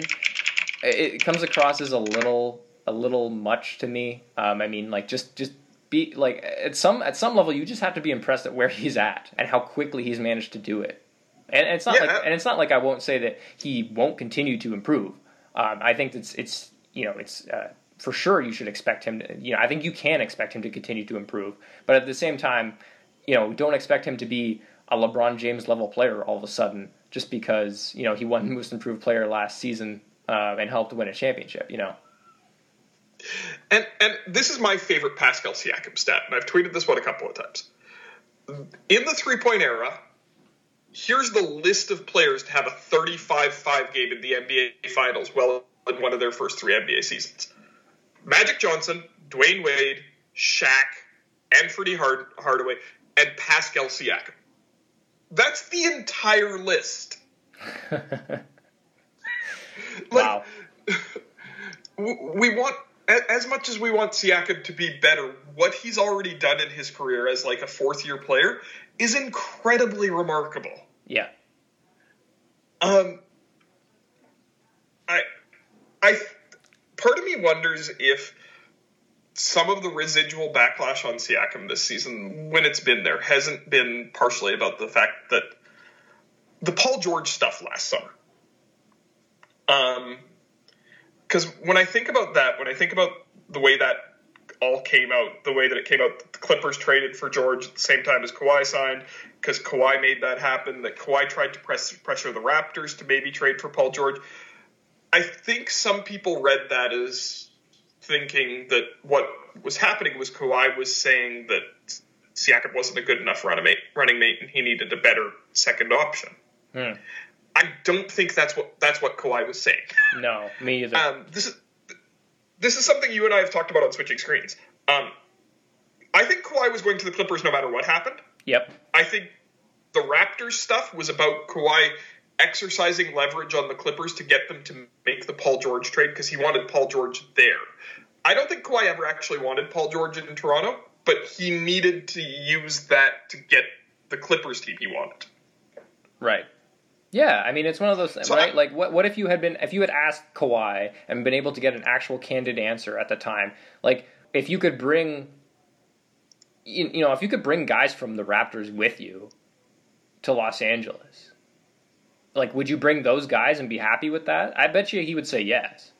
it, it comes across as a little a little much to me. Um, I mean, like just just be like at some at some level, you just have to be impressed at where he's at and how quickly he's managed to do it. And, and it's not Yeah. like and it's not like I won't say that he won't continue to improve. Um, I think it's it's you know it's uh, for sure you should expect him to you know I think you can expect him to continue to improve, but at the same time, you know don't expect him to be a LeBron James level player all of a sudden just because you know he won Most Improved Player last season uh, and helped win a championship. You know. And and this is my favorite Pascal Siakam stat, and I've tweeted this one a couple of times. In the three point era, here's the list of players to have a 35-5 game in the NBA Finals, well in one of their first three NBA seasons. Magic Johnson, Dwyane Wade, Shaq, Anthony Hard- Hardaway, and Pascal Siakam. That's the entire list. wow. we want as much as we want Siakam to be better, what he's already done in his career as like a fourth year player is incredibly remarkable. Yeah. Um, I, I, part of me wonders if some of the residual backlash on Siakam this season, when it's been there, hasn't been partially about the fact that the Paul George stuff last summer. Um, because when I think about that, when I think about the way that all came out, the way that it came out, the Clippers traded for George at the same time as Kawhi signed, because Kawhi made that happen. That Kawhi tried to press pressure the Raptors to maybe trade for Paul George. I think some people read that as thinking that what was happening was Kawhi was saying that Siakam wasn't a good enough running mate, running mate, and he needed a better second option. Hmm. I don't think that's what that's what Kawhi was saying. No, me either. Um, this is this is something you and I have talked about on switching screens. Um, I think Kawhi was going to the Clippers no matter what happened. yep. I think the Raptors stuff was about Kawhi exercising leverage on the Clippers to get them to make the Paul George trade because he wanted Paul George there. I don't think Kawhi ever actually wanted Paul George in Toronto, but he needed to use that to get the Clippers team he wanted. Right. Yeah, I mean it's one of those So right. I- like what what if you had been if you had asked Kawhi and been able to get an actual candid answer at the time? Like if you could bring, you, you know, if you could bring guys from the Raptors with you to Los Angeles, like would you bring those guys and be happy with that? I bet you he would say yes.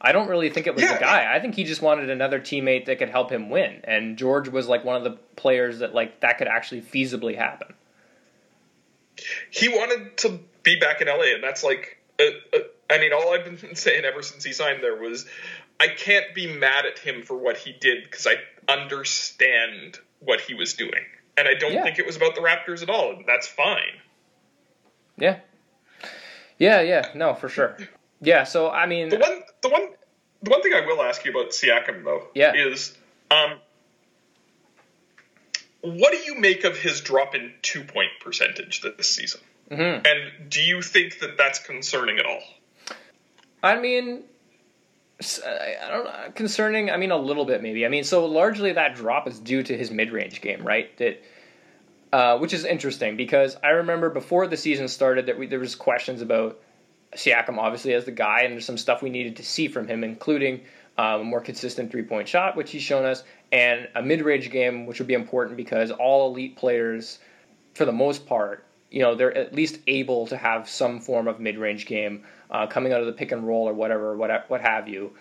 I don't really think it was Yeah. the guy. I think he just wanted another teammate that could help him win, and George was like one of the players that like that could actually feasibly happen. he wanted to be back in LA, and that's like, uh, uh, I mean, all I've been saying ever since he signed there was, I can't be mad at him for what he did because I understand what he was doing, and I don't Yeah. think it was about the Raptors at all, and that's fine. Yeah. Yeah, yeah, no, for sure. Yeah, so I mean, The one, the one, the one thing I will ask you about Siakam though, Yeah. is, um, what do you make of his drop in two point percentage this season? mhm. And do you think that that's concerning at all? I mean, I don't know, concerning. I mean, a little bit maybe. I mean, so largely that drop is due to his mid-range game, right? That, uh, which is interesting because I remember before the season started that we, there was questions about Siakam, obviously as the guy, and there's some stuff we needed to see from him, including um, a more consistent three-point shot, which he's shown us, and a mid-range game, which would be important because all elite players, for the most part, you know they're at least able to have some form of mid-range game uh, coming out of the pick and roll or whatever, what what have you.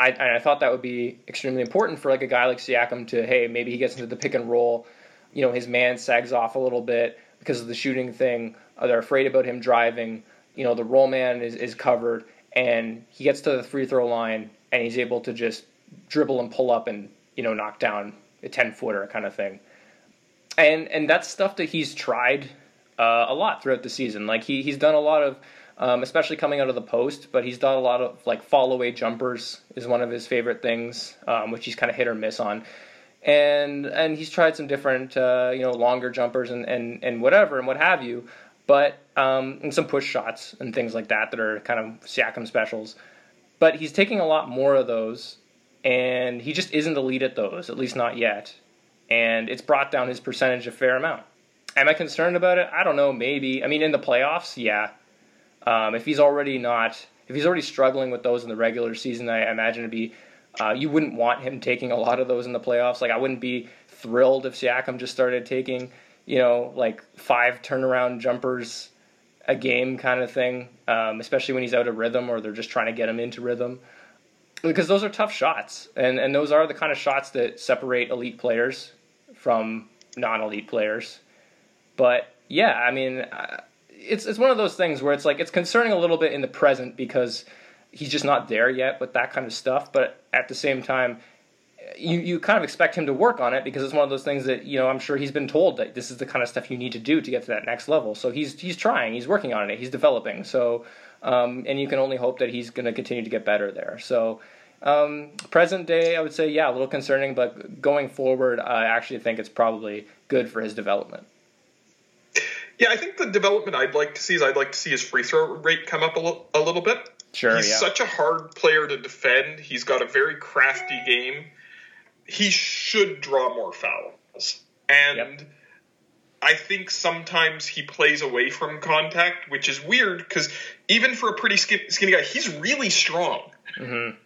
I, I thought that would be extremely important for like a guy like Siakam to hey maybe he gets into the pick and roll, you know his man sags off a little bit because of the shooting thing. Uh, they're afraid about him driving. You know the roll man is, is covered and he gets to the free throw line and he's able to just dribble and pull up and you know knock down a ten footer kind of thing. And and that's stuff that he's tried uh, a lot throughout the season. Like he he's done a lot of, um, especially coming out of the post, but he's done a lot of like fall away jumpers is one of his favorite things, um, which he's kind of hit or miss on. And and he's tried some different uh, you know longer jumpers and, and, and whatever and what have you, but um, and some push shots and things like that that are kind of Siakam specials. But he's taking a lot more of those and he just isn't elite at those, at least not yet. And it's brought down his percentage a fair amount. Am I concerned about it? I don't know. Maybe. I mean, in the playoffs, yeah. Um, if he's already not, if he's already struggling with those in the regular season, I imagine it'd be. Uh, you wouldn't want him taking a lot of those in the playoffs. Like I wouldn't be thrilled if Siakam just started taking, you know, like five turnaround jumpers a game kind of thing, um, especially when he's out of rhythm or they're just trying to get him into rhythm because those are tough shots, and and those are the kind of shots that separate elite players from non-elite players. But yeah, I mean, uh, it's it's one of those things where it's like it's concerning a little bit in the present because he's just not there yet with that kind of stuff. But at the same time, you you kind of expect him to work on it because it's one of those things that you know I'm sure he's been told that this is the kind of stuff you need to do to get to that next level. So he's he's trying, he's working on it, he's developing. So um, and you can only hope that he's going to continue to get better there. So. Um, present day, I would say, yeah, a little concerning, but going forward, I actually think it's probably good for his development. Yeah, I think the development I'd like to see is I'd like to see his free throw rate come up a, little bit. Sure, he's yeah. such a hard player to defend. He's got a very crafty game. He should draw more fouls, and yep. I think sometimes he plays away from contact, which is weird because even for a pretty skinny guy, he's really strong. Mm-hmm.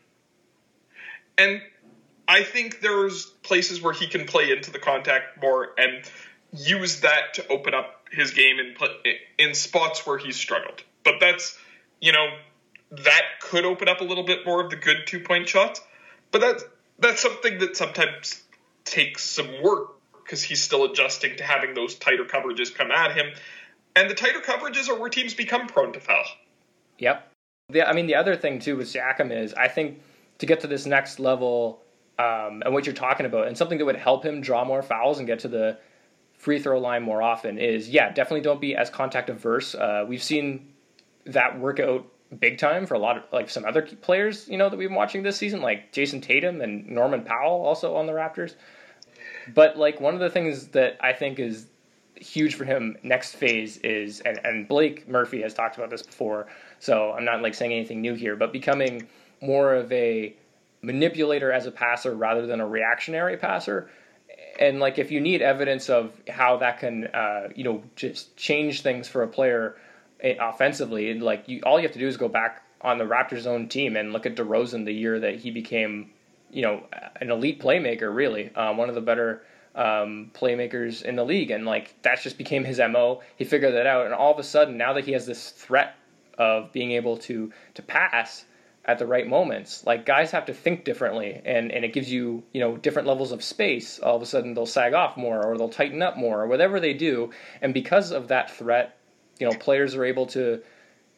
And I think there's places where he can play into the contact more and use that to open up his game and in in spots where he's struggled. But that's you know that could open up a little bit more of the good two point shots. But that's that's something that sometimes takes some work because he's still adjusting to having those tighter coverages come at him. And the tighter coverages are where teams become prone to foul. Yep. The, I mean, the other thing too with Siakam is I think to get to this next level um, and what you're talking about, and something that would help him draw more fouls and get to the free throw line more often is yeah, definitely don't be as contact averse. Uh, we've seen that work out big time for a lot of like some other players, you know, that we've been watching this season, like Jayson Tatum and Norman Powell also on the Raptors. But like one of the things that I think is huge for him next phase is and, and Blake Murphy has talked about this before, so I'm not like saying anything new here, but becoming more of a manipulator as a passer rather than a reactionary passer. And like if you need evidence of how that can uh, you know just change things for a player offensively, like you, all you have to do is go back on the Raptors' own team and look at DeRozan the year that he became you know an elite playmaker, really uh, one of the better um, playmakers in the league, and like that just became his mo. He figured that out, and all of a sudden, now that he has this threat of being able to to pass at the right moments, like guys have to think differently, and and it gives you you know different levels of space. All of a sudden, they'll sag off more, or they'll tighten up more, or whatever they do, and because of that threat, you know, players are able to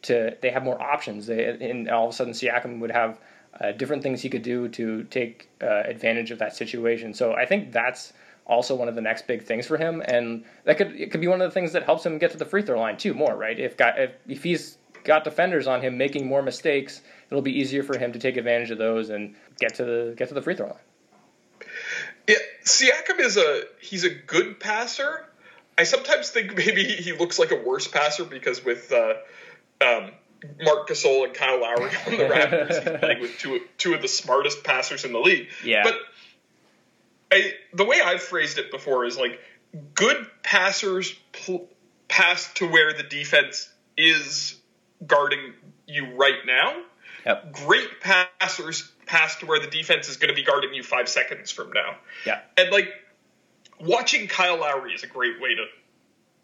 to they have more options. They and all of a sudden, Siakam would have uh, different things he could do to take uh, advantage of that situation. So I think that's also one of the next big things for him, and that could it could be one of the things that helps him get to the free throw line too more, right? If got if, if he's got defenders on him making more mistakes, it'll be easier for him to take advantage of those and get to the get to the free throw line. Yeah, Siakam is a he's a good passer. I sometimes think maybe he looks like a worse passer because with uh, um, Marc Gasol and Kyle Lowry on the Raptors. He's playing with two two of the smartest passers in the league. Yeah. But I, the way I've phrased it before is like good passers pl- pass to where the defense is guarding you right now. Yep. Great passers pass to where the defense is going to be guarding you five seconds from now. Yeah. And like watching Kyle Lowry is a great way to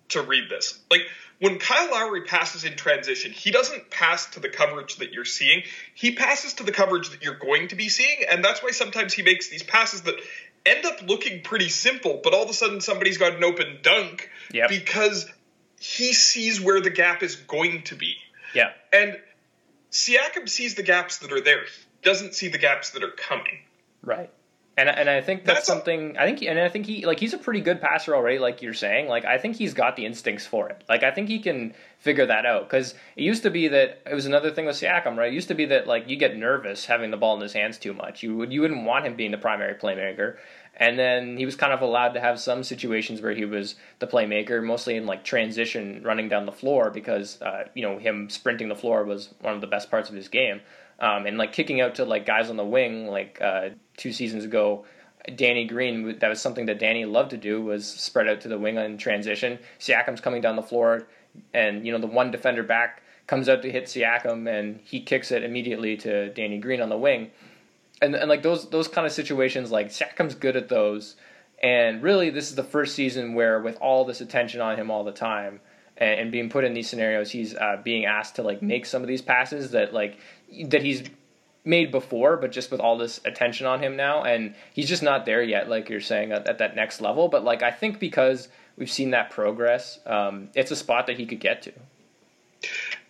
to read this. Like when Kyle Lowry passes in transition, he doesn't pass to the coverage that you're seeing. He passes to the coverage that you're going to be seeing, and that's why sometimes he makes these passes that end up looking pretty simple, but all of a sudden somebody's got an open dunk Yep. because he sees where the gap is going to be. Yeah. And Siakam sees the gaps that are there. He doesn't see the gaps that are coming. Right. And and I think that's, That's something I think and I think he like he's a pretty good passer already like you're saying. Like I think he's got the instincts for it. Like I think he can figure that out. Because it used to be that it was another thing with Siakam right? It used to be that like you get nervous having the ball in his hands too much. You would you wouldn't want him being the primary playmaker. And then he was kind of allowed to have some situations where he was the playmaker mostly in like transition running down the floor because uh, you know him sprinting the floor was one of the best parts of his game. Um, and like kicking out to like guys on the wing like uh, two seasons ago Danny Green that was something that Danny loved to do was spread out to the wing in transition. Siakam's coming down the floor and you know the one defender back comes out to hit Siakam and he kicks it immediately to Danny Green on the wing. And, and like those those kind of situations like Siakam's good at those. And really this is the first season where with all this attention on him all the time and being put in these scenarios he's uh, being asked to like make some of these passes that like that he's made before but just with all this attention on him now and he's just not there yet like you're saying at, at that next level. But like I think because we've seen that progress um, it's a spot that he could get to.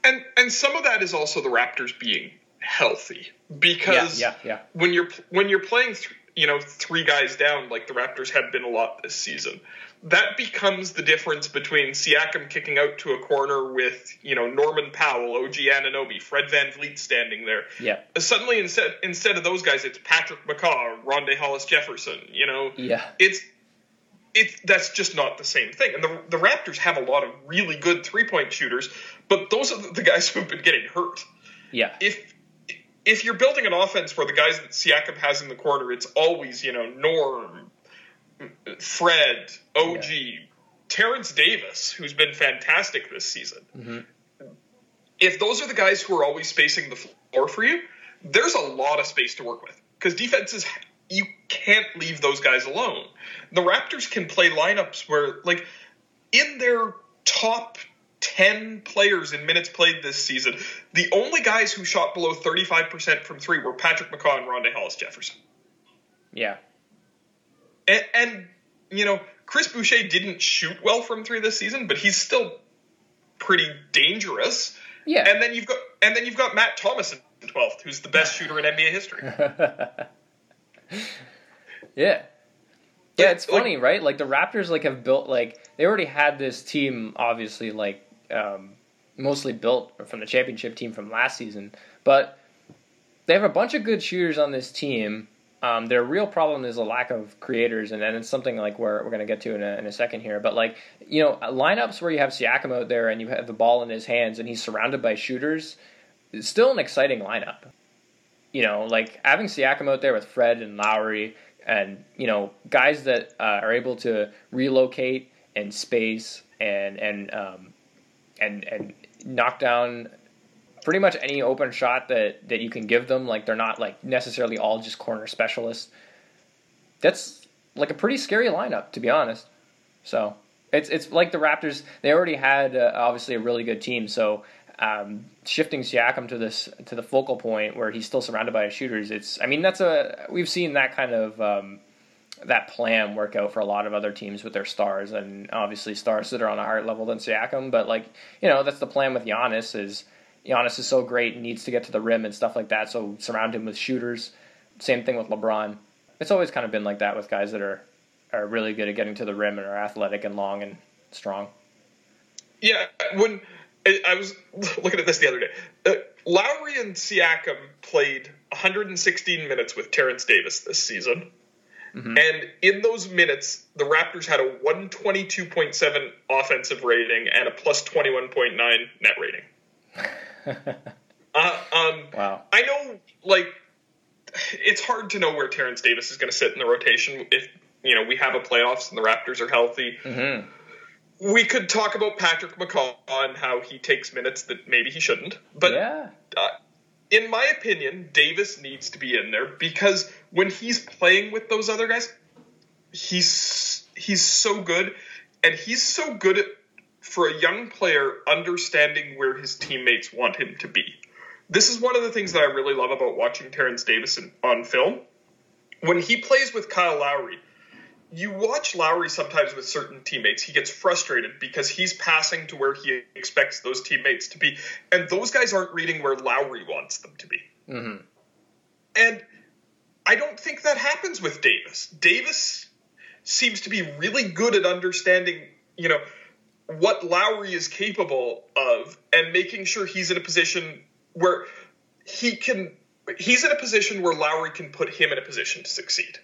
And and some of that is also the Raptors being healthy. Because yeah yeah yeah. when you're when you're playing th- you know three guys down like the Raptors have been a lot this season that becomes the difference between Siakam kicking out to a corner with you know Norman Powell, OG Anunoby, Fred VanVleet standing there. yeah Suddenly instead instead of those guys, it's Patrick McCaw, Rondae Hollis Jefferson. You know, yeah it's it's that's just not the same thing. And the the Raptors have a lot of really good three point shooters, but those are the guys who've been getting hurt yeah if if you're building an offense where the guys that Siakam has in the corner, it's always you know Norm, Fred, OG, Terence Davis, who's been fantastic this season. Mhm. If those are the guys who are always spacing the floor for you, there's a lot of space to work with because defenses you can't leave those guys alone. The Raptors can play lineups where like in their top 10 players in minutes played this season, the only guys who shot below 35% from three were Patrick McCaw and Rondae Hollis Jefferson. yeah And, and, you know, Chris Boucher didn't shoot well from three this season, but he's still pretty dangerous. yeah And then you've got and then you've got Matt Thomas in 12th, who's the best shooter in NBA history. yeah. Yeah, it's Like- funny, right? Like the Raptors like have built like they already had this team obviously like um mostly built from the championship team from last season, but they have a bunch of good shooters on this team. Um, their real problem is a lack of creators, and, and it's something like we're, we're going to get to in a, in a second here. But like you know, lineups where you have Siakam out there and you have the ball in his hands and he's surrounded by shooters, it's still an exciting lineup. You know, like having Siakam out there with Fred and Lowry, and you know, guys that uh, are able to relocate and space and and um, and and knock down pretty much any open shot that that you can give them. Like they're not like necessarily all just corner specialists. That's like a pretty scary lineup, to be honest. So it's it's like the Raptors. They already had uh, obviously a really good team. So um, shifting Siakam to this to the focal point where he's still surrounded by his shooters. It's I mean that's a we've seen that kind of. Um, that plan work out for a lot of other teams with their stars, and obviously stars that are on a higher level than Siakam. But like you know, that's the plan with Giannis. Is Giannis is so great and needs to get to the rim and stuff like that. So surround him with shooters. Same thing with LeBron. It's always kind of been like that with guys that are are really good at getting to the rim and are athletic and long and strong. Yeah, when I was looking at this the other day, uh, Lowry and Siakam played 116 minutes with Terence Davis this season. Mhm. And in those minutes, the Raptors had a 122.7 offensive rating and a plus 21.9 net rating. Uh, um, wow. I know, like, it's hard to know where Terence Davis is going to sit in the rotation if, you know, we have a playoffs and the Raptors are healthy hmm we could talk about Patrick McCaw and how he takes minutes that maybe he shouldn't. But yeah. uh, in my opinion, Davis needs to be in there because when he's playing with those other guys, he's he's so good, and he's so good at for a young player understanding where his teammates want him to be. This is one of the things that I really love about watching Terence Davis on film. When he plays with Kyle Lowry, you watch Lowry sometimes with certain teammates. He gets frustrated because he's passing to where he expects those teammates to be, and those guys aren't reading where Lowry wants them to be. Mm-hmm. And I don't think that happens with Davis. Davis seems to be really good at understanding, you know, what Lowry is capable of and making sure he's in a position where he can he's in a position where Lowry can put him in a position to succeed.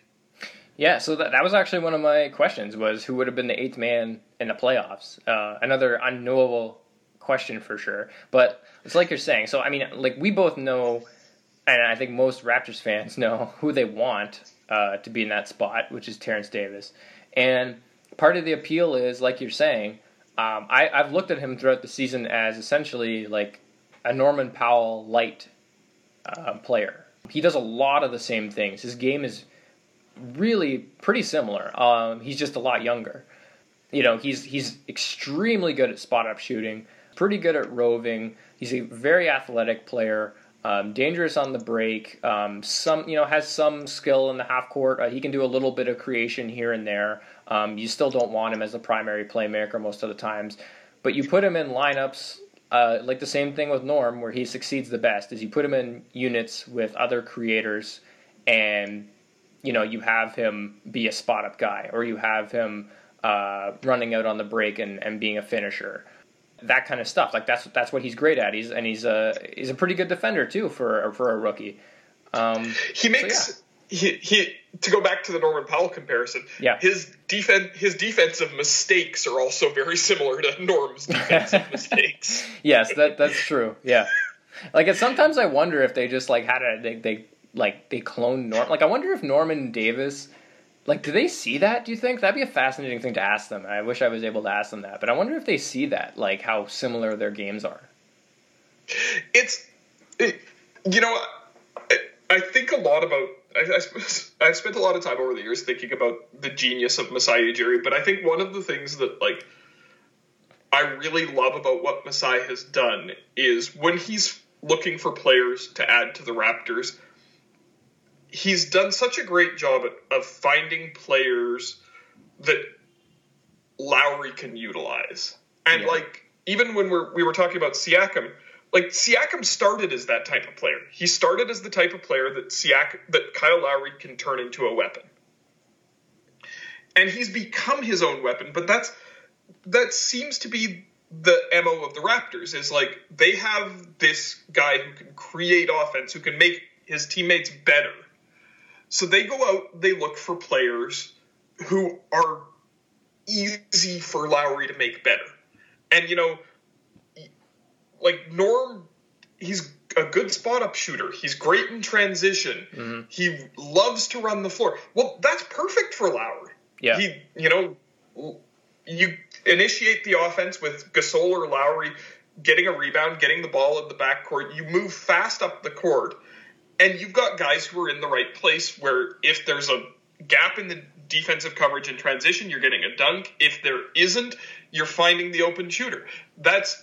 Yeah, so that, that was actually one of my questions was who would have been the eighth man in the playoffs? Uh, another unknowable question for sure. But it's like you're saying. So I mean, like we both know, and I think most Raptors fans know who they want uh, to be in that spot, which is Terence Davis. And part of the appeal is, like you're saying, um, I, I've looked at him throughout the season as essentially like a Norman Powell light uh, player. He does a lot of the same things. His game is really pretty similar. Um, he's just a lot younger. You know, he's he's extremely good at spot up shooting, pretty good at roving. He's a very athletic player, um, dangerous on the break. Um, some you know has some skill in the half court. Uh, he can do a little bit of creation here and there. Um, you still don't want him as the primary playmaker most of the times, but you put him in lineups uh, like the same thing with Norm, where he succeeds the best, is you put him in units with other creators, and you know you have him be a spot up guy, or you have him uh, running out on the break and, and being a finisher, that kind of stuff. Like that's that's what he's great at. He's and he's a he's a pretty good defender too for for a rookie. Um, he makes. So yeah he, he to go back to the Norman Powell comparison, yeah. his defense his defensive mistakes are also very similar to Norm's defensive mistakes. Yes, that that's true. Yeah. Like sometimes I wonder if they just like had a they, they like they cloned Norm like I wonder if Norman Davis like do they see that, do you think? That'd be a fascinating thing to ask them. I wish I was able to ask them that. But I wonder if they see that, like how similar their games are. It's it, you know I, I think a lot about I, I, have spent a lot of time over the years thinking about the genius of Masai Ujiri, but I think one of the things that like I really love about what Masai has done is when he's looking for players to add to the Raptors, he's done such a great job at, of finding players that Lowry can utilize. And yeah. like even when we're we were talking about Siakam, like Siakam started as that type of player. He started as the type of player that Siak that Kyle Lowry can turn into a weapon. And he's become his own weapon, but that's that seems to be the MO of the Raptors is like they have this guy who can create offense, who can make his teammates better. So they go out, they look for players who are easy for Lowry to make better. And you know, like Norm, he's a good spot up shooter. He's great in transition. Mm-hmm. He loves to run the floor. Well, that's perfect for Lowry. Yeah. He, you know, you initiate the offense with Gasol or Lowry getting a rebound, getting the ball in the backcourt. You move fast up the court, and you've got guys who are in the right place where if there's a gap in the defensive coverage and transition, you're getting a dunk. If there isn't, you're finding the open shooter. That's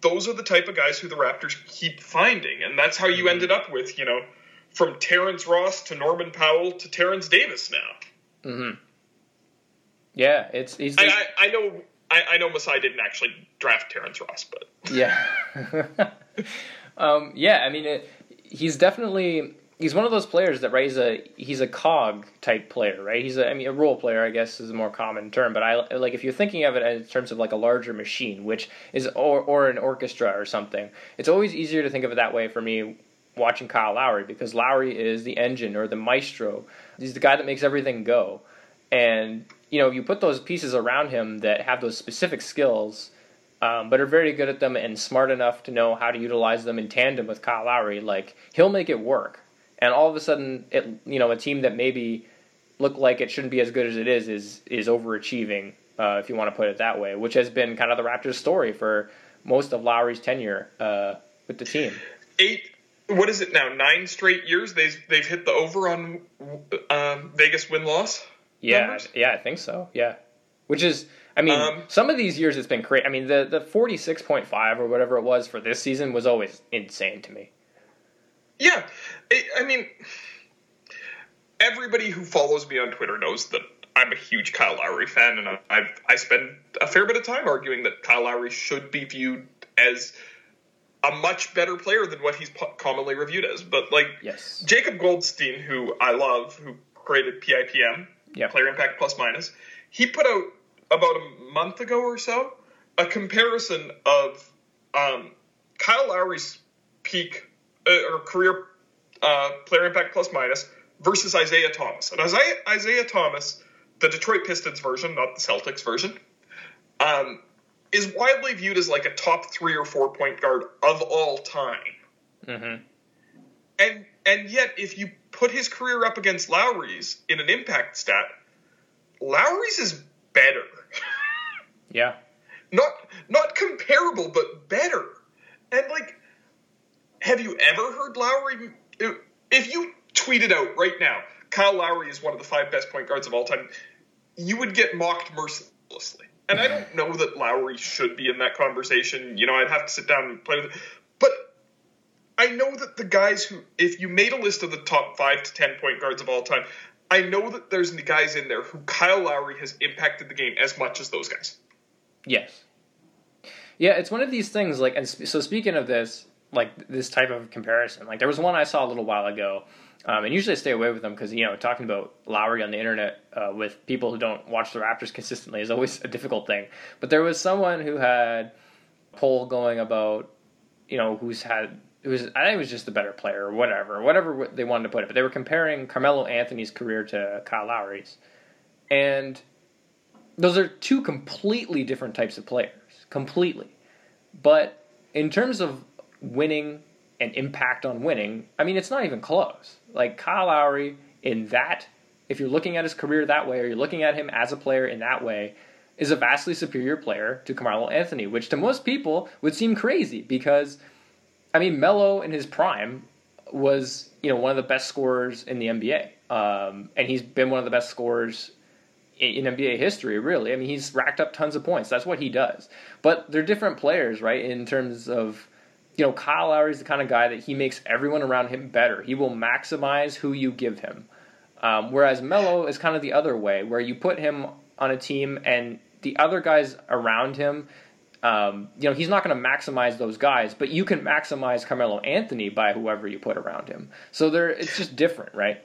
those are the type of guys who the Raptors keep finding, and that's how you mm-hmm. ended up with you know from Terrence Ross to Norman Powell to Terence Davis now. Mm-hmm. Yeah, it's he's. The... I, I, I, know I, I, know Masai didn't actually draft Terrence Ross, but yeah, um, yeah. I mean, it, he's definitely he's one of those players that right he's a he's a cog type player right? He's a I mean a role player I guess is a more common term but I like if you're thinking of it in terms of like a larger machine which is or or an orchestra or something it's always easier to think of it that way for me watching Kyle Lowry because Lowry is the engine or the maestro. He's the guy that makes everything go. And you know you put those pieces around him that have those specific skills um, but are very good at them and smart enough to know how to utilize them in tandem with Kyle Lowry like he'll make it work and all of a sudden, it you know a team that maybe looked like it shouldn't be as good as it is is is overachieving, uh, if you want to put it that way, which has been kind of the Raptors' story for most of Lowry's tenure uh, with the team. Eight. What is it now? Nine straight years they've they've hit the over on um, Vegas win loss. Yeah, numbers? yeah, I think so. Yeah. which is I mean, Um, some of these years it's been crazy. I mean, the the forty six point five or whatever it was for this season was always insane to me. Yeah, I I mean, everybody who follows me on Twitter knows that I'm a huge Kyle Lowry fan, and I- I've spend a fair bit of time arguing that Kyle Lowry should be viewed as a much better player than what he's commonly reviewed as. But like Yes. Jacob Goldstein, who I love, who created PIPM, Yep. Player Impact Plus Minus, he put out about a month ago or so a comparison of um, Kyle Lowry's peak uh, or career uh, Player Impact Plus Minus versus Isaiah Thomas. And Isaiah, Isaiah Thomas, the Detroit Pistons version, not the Celtics version, um, is widely viewed as like a top three or four point guard of all time. Mm-hmm. And and yet, if you put his career up against Lowry's in an impact stat, Lowry's is better. Yeah. not not comparable, but better. And like, have you ever heard Lowry? If you tweeted out right now, Kyle Lowry is one of the five best point guards of all time, you would get mocked mercilessly. And I don't know that Lowry should be in that conversation. You know, I'd have to sit down and play with it. But I know that the guys who, if you made a list of the top five to ten point guards of all time, I know that there's guys in there who Kyle Lowry has impacted the game as much as those guys. Yes. Yeah, it's one of these things. Like, and sp- so speaking of this, like this type of comparison, like there was one I saw a little while ago, um, and usually I stay away with them because you know talking about Lowry on the internet uh, with people who don't watch the Raptors consistently is always a difficult thing. But there was someone who had a poll going about, you know, who's had who's I think it was just the better player or whatever, whatever they wanted to put it. But they were comparing Carmelo Anthony's career to Kyle Lowry's, and those are two completely different types of players, completely. But in terms of winning and impact on winning, I mean, it's not even close. Like Kyle Lowry, in that, if you're looking at his career that way, or you're looking at him as a player in that way, is a vastly superior player to Carmelo Anthony, which to most people would seem crazy because, I mean, Melo in his prime was you know one of the best scorers in the NBA, um, and he's been one of the best scorers in NBA history, really. I mean, he's racked up tons of points. That's what he does. But they're different players, right? In terms of, you know, Kyle Lowry's the kind of guy that he makes everyone around him better. He will maximize who you give him. Um, whereas Melo is kind of the other way, where you put him on a team and the other guys around him, um, you know, he's not going to maximize those guys, but you can maximize Carmelo Anthony by whoever you put around him. So they're it's just different, right?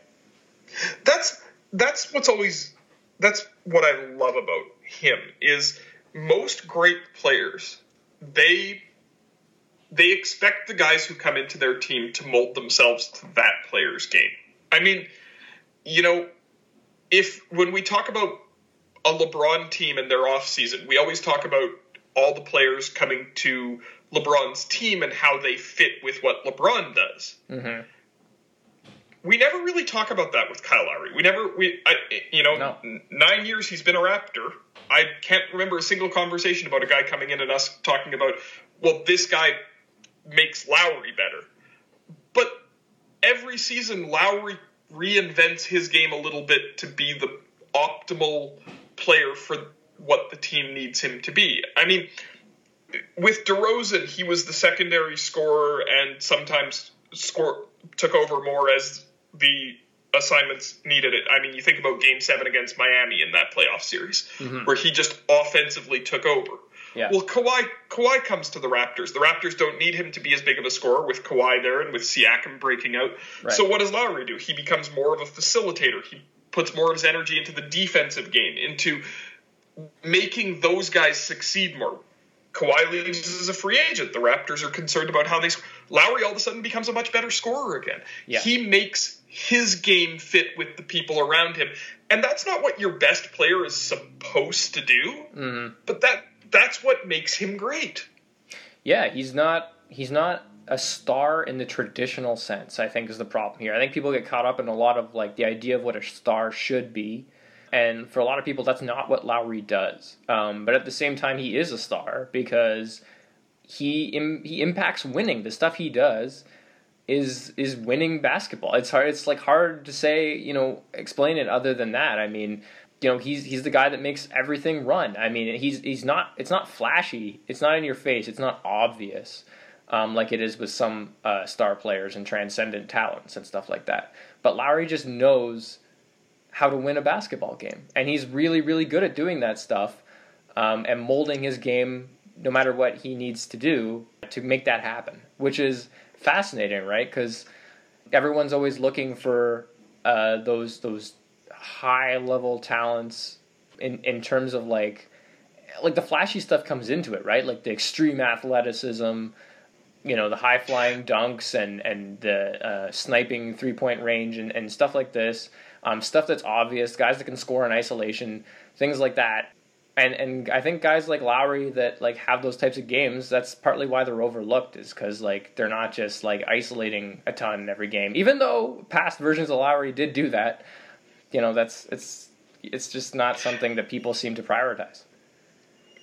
that's that's what's always that's what I love about him is most great players they they expect the guys who come into their team to mold themselves to that player's game. I mean, you know, if when we talk about a LeBron team and their off season, we always talk about all the players coming to LeBron's team and how they fit with what LeBron does Mm-hmm. We never really talk about that with Kyle Lowry. We never, we, I, you know, No. n- nine years he's been a Raptor. I can't remember a single conversation about a guy coming in and us talking about, well, this guy makes Lowry better. But every season, Lowry reinvents his game a little bit to be the optimal player for what the team needs him to be. I mean, with DeRozan, he was the secondary scorer and sometimes score took over more as the assignments needed it. I mean, you think about Game Seven against Miami in that playoff series, mm-hmm. where he just offensively took over. Yeah. Well, Kawhi Kawhi comes to the Raptors. The Raptors don't need him to be as big of a scorer with Kawhi there and with Siakam breaking out. Right. So what does Lowry do? He becomes more of a facilitator. He puts more of his energy into the defensive game, into making those guys succeed more. Kawhi leaves as a free agent. The Raptors are concerned about how they. Lowry all of a sudden becomes a much better scorer again. Yeah. He makes his game fit with the people around him, and that's not what your best player is supposed to do. Mm-hmm. But that that's what makes him great. Yeah, he's not he's not a star in the traditional sense, I think is the problem here. I think people get caught up in a lot of like the idea of what a star should be. And for a lot of people that's not what Lowry does. Um, but at the same time he is a star because he Im- he impacts winning. The stuff he does is is winning basketball. It's hard it's like hard to say, you know, explain it other than that. I mean, you know he's he's the guy that makes everything run. I mean he's he's not it's not flashy, it's not in your face, it's not obvious. Um, like it is with some uh, star players and transcendent talents and stuff like that. But Lowry just knows how to win a basketball game, and he's really really good at doing that stuff um, and molding his game no matter what he needs to do to make that happen, which is fascinating, right? Because everyone's always looking for uh, those those high level talents in in terms of like like the flashy stuff comes into it, right? Like the extreme athleticism, you know, the high flying dunks and and the uh, sniping three point range and, and stuff like this. Um, stuff that's obvious, guys that can score in isolation, things like that and and I think guys like Lowry that like have those types of games, that's partly why they're overlooked is because like they're not just like isolating a ton in every game. Even though past versions of Lowry did do that, you know that's it's it's just not something that people seem to prioritize.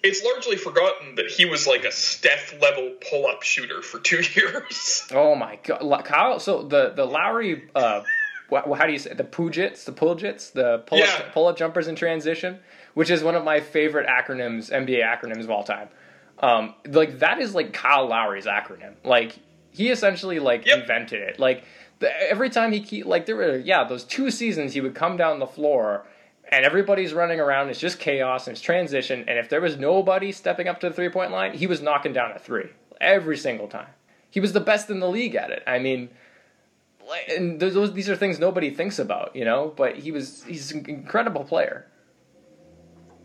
It's largely forgotten that he was like a Steph level pull up shooter for two years. Oh my god, Kyle! So the the Lowry. Uh, how do you say the Pujits, the Puljits, the pull up, yeah. pull up jumpers in transition? Which is one of my favorite acronyms, NBA acronyms of all time. Um, like that is like Kyle Lowry's acronym. Like he essentially like yep. invented it. Like the, every time he keep like there were yeah those two seasons he would come down the floor and everybody's running around. It's just chaos and it's transition. And if there was nobody stepping up to the three point line, he was knocking down a three every single time. He was the best in the league at it. I mean, and those these are things nobody thinks about, you know. But he was he's an incredible player.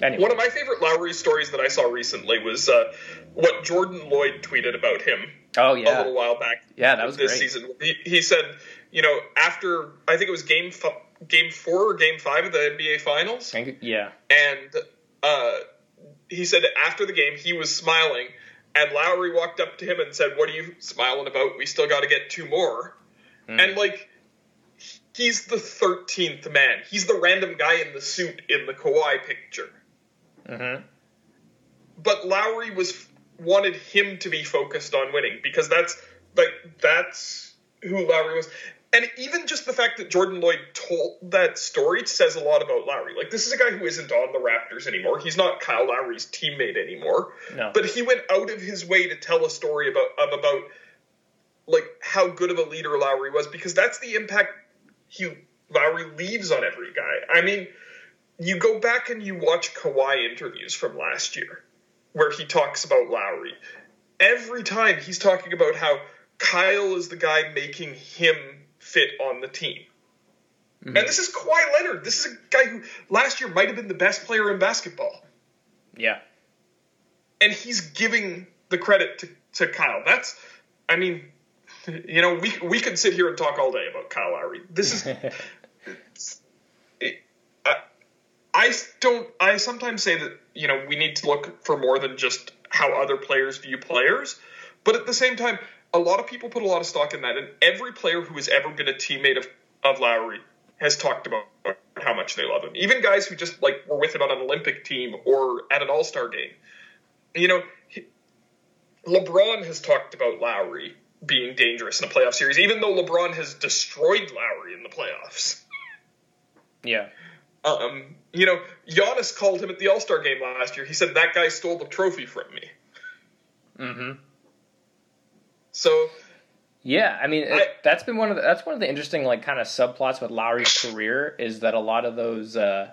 Anyway. One of my favorite Lowry stories that I saw recently was uh, what Jordan Loyd tweeted about him. Oh yeah, a little while back. Yeah, that was this great. season. He, he said, you know, after I think it was game f- game four or game five of the NBA Finals. Yeah, and uh, he said after the game he was smiling, and Lowry walked up to him and said, "What are you smiling about? We still got to get two more." Mm. And like he's the 13th man. He's the random guy in the suit in the Kawhi picture. Mm-hmm. But Lowry was wanted him to be focused on winning because that's like that's who Lowry was. And even just the fact that Jordan Loyd told that story says a lot about Lowry. Like this is a guy who isn't on the Raptors anymore. He's not Kyle Lowry's teammate anymore. No. But he went out of his way to tell a story about of, about like how good of a leader Lowry was because that's the impact he Lowry leaves on every guy. I mean, you go back and you watch Kawhi interviews from last year where he talks about Lowry. Every time he's talking about how Kyle is the guy making him fit on the team. Mm-hmm. And this is Kawhi Leonard. This is a guy who last year might have been the best player in basketball. Yeah. And he's giving the credit to, to Kyle. That's, I mean, you know, we we could sit here and talk all day about Kyle Lowry. This is I don't. I sometimes say that you know we need to look for more than just how other players view players, but at the same time, a lot of people put a lot of stock in that, and every player who has ever been a teammate of of Lowry has talked about how much they love him. Even guys who just like were with him on an Olympic team or at an All Star game. You know, LeBron has talked about Lowry being dangerous in a playoff series, even though LeBron has destroyed Lowry in the playoffs. Yeah. Um, you know, Giannis called him at the All Star game last year. He said that guy stole the trophy from me. Mm-hmm. So. Yeah, I mean I, that's been one of the, that's one of the interesting like kind of subplots with Lowry's career is that a lot of those uh,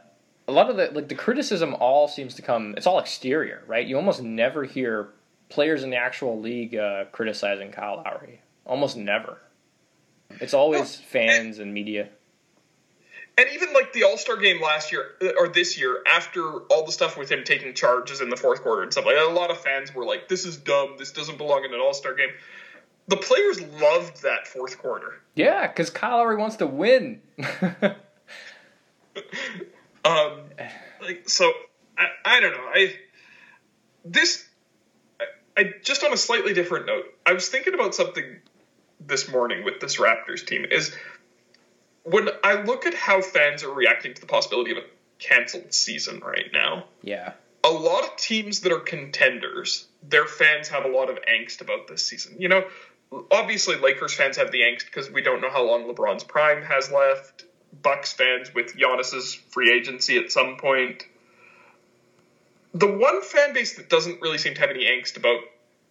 a lot of the like the criticism all seems to come it's all exterior, right? You almost never hear players in the actual league uh, criticizing Kyle Lowry. Almost never. It's always fans and media and even like the All Star game last year uh, or this year, after all the stuff with him taking charges in the fourth quarter and stuff like that, a lot of fans were like, "This is dumb. This doesn't belong in an All Star game." The players loved that fourth quarter. Yeah, because Kyle Lowry wants to win. um, like so, I, I don't know. I this I, I just on a slightly different note. I was thinking about something this morning with this Raptors team. Is when I look at how fans are reacting to the possibility of a canceled season right now, yeah, a lot of teams that are contenders, their fans have a lot of angst about this season. You know, obviously Lakers fans have the angst because we don't know how long LeBron's prime has left. Bucks fans with Giannis's free agency at some point. The one fan base that doesn't really seem to have any angst about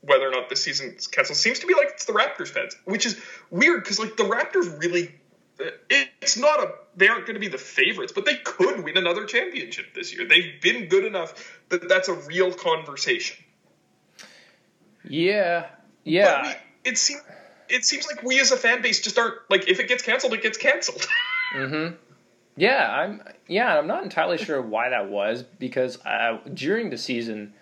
whether or not this season's canceled seems to be like it's the Raptors fans, which is weird because like the Raptors really, it's not a they aren't going to be the favorites, but they could win another championship this year. They've been good enough that that's a real conversation. Yeah, yeah. We, it seems it seems like we as a fan base just aren't like if it gets canceled, it gets canceled. mm-hmm. Yeah, I'm. Yeah, I'm not entirely sure why that was because uh, during the season,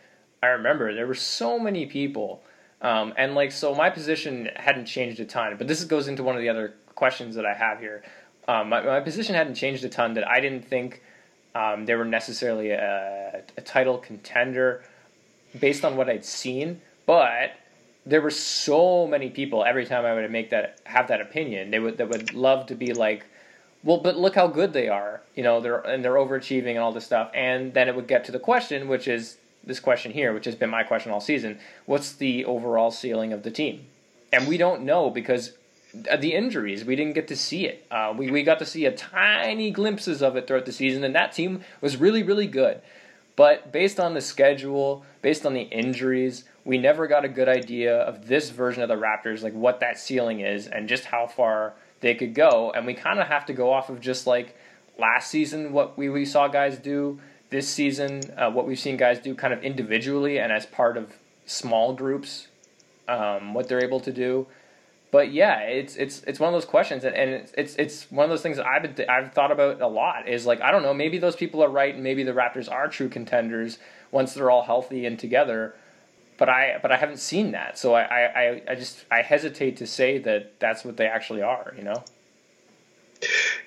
I remember there were so many people, um, and like so my position hadn't changed a ton. But this goes into one of the other questions that I have here. Um, my, my position hadn't changed a ton. That I didn't think um, they were necessarily a, a title contender based on what I'd seen, but there were so many people every time I would make that have that opinion. They would that would love to be like, well, but look how good they are, you know, they're and they're overachieving and all this stuff. And then it would get to the question, which is this question here, which has been my question all season: What's the overall ceiling of the team? And we don't know because the injuries. We didn't get to see it. Uh, we we got to see a tiny glimpses of it throughout the season, and that team was really really good. But based on the schedule, based on the injuries, we never got a good idea of this version of the Raptors, like what that ceiling is and just how far they could go. And we kind of have to go off of just like last season, what we, we saw guys do, this season, uh, what we've seen guys do kind of individually and as part of small groups, um, what they're able to do. But yeah, it's it's it's one of those questions, and, and it's, it's it's one of those things that I've been th- I've thought about a lot. Is like I don't know, maybe those people are right, and maybe the Raptors are true contenders once they're all healthy and together but I but I haven't seen that, so I, I, I just I hesitate to say that that's what they actually are. You know.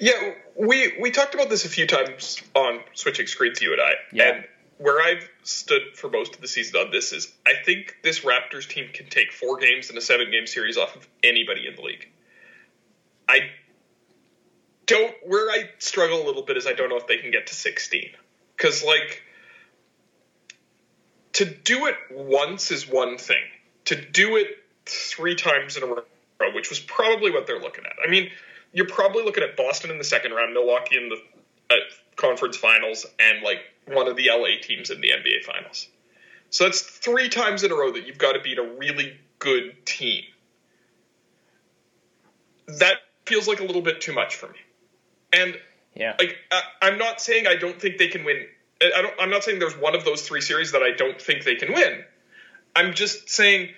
Yeah, we we talked about this a few times on switching screens, you and I. Yeah. And where I've stood for most of the season on this is I think this Raptors team can take four games in a seven game series off of anybody in the league. I don't where I struggle a little bit is I don't know if they can get to sixteen. Cause like to do it once is one thing. To do it three times in a row, which was probably what they're looking at. I mean, you're probably looking at Boston in the second round, Milwaukee in the uh, conference finals, and like one of the LA teams in the NBA finals. So that's three times in a row that you've got to beat a really good team. That feels like a little bit too much for me. And yeah, like I, I'm not saying I don't think they can win I don't, I'm not saying there's one of those three series that I don't think they can win. I'm just saying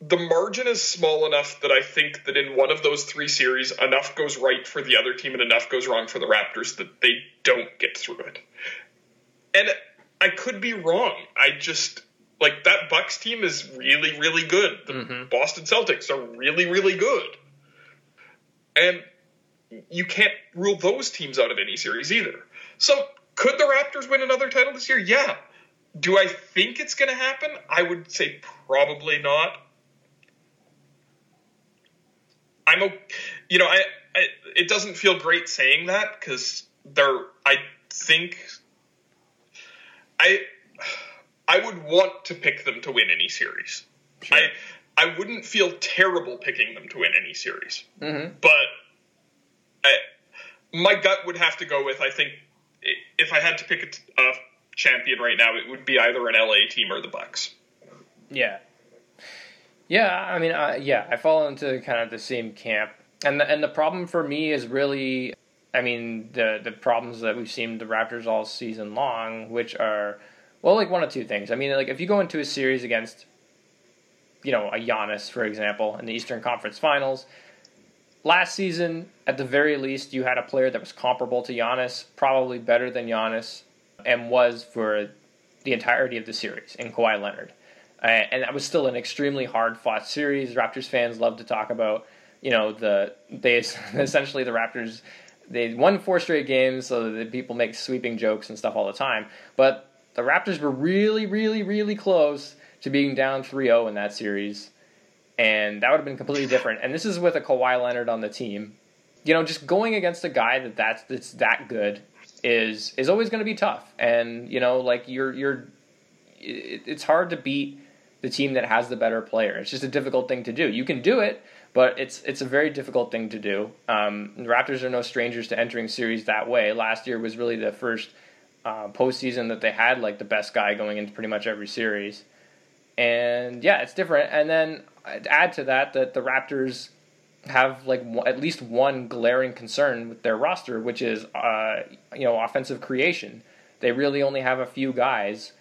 the margin is small enough that I think that in one of those three series, enough goes right for the other team and enough goes wrong for the Raptors that they don't get through it. And I could be wrong. I just like that Bucks team is really, really good. The mm-hmm. Boston Celtics are really, really good. And you can't rule those teams out of any series either. So could the Raptors win another title this year? Yeah. Do I think it's going to happen? I would say probably not. I'm a, you know, I, I it doesn't feel great saying that because they're. I think I I would want to pick them to win any series. Sure. I I wouldn't feel terrible picking them to win any series, mm-hmm. but I, my gut would have to go with I think if I had to pick a, a champion right now, it would be either an LA team or the Bucks. Yeah. Yeah, I mean, yeah, I fall into kind of the same camp, and the, and the problem for me is really, I mean, the the problems that we've seen the Raptors all season long, which are, well, like one of two things. I mean, like if you go into a series against, you know, a Giannis, for example, in the Eastern Conference Finals, last season, at the very least, you had a player that was comparable to Giannis, probably better than Giannis, and was for the entirety of the series in Kawhi Leonard. Uh, and that was still an extremely hard fought series. Raptors fans love to talk about, you know, the they essentially the Raptors they won four straight games, so that people make sweeping jokes and stuff all the time. But the Raptors were really, really, really close to being down 3-0 in that series and that would have been completely different. And this is with a Kawhi Leonard on the team. You know, just going against a guy that that's, that's that good is is always going to be tough. And you know, like you're you're, it, it's hard to beat the team that has the better player. It's just a difficult thing to do. You can do it, but it's it's a very difficult thing to do. Um, the Raptors are no strangers to entering series that way. Last year was really the first uh, postseason that they had like the best guy going into pretty much every series, and yeah, it's different. And then add to that that the Raptors have like at least one glaring concern with their roster, which is uh, you know offensive creation. They really only have a few guys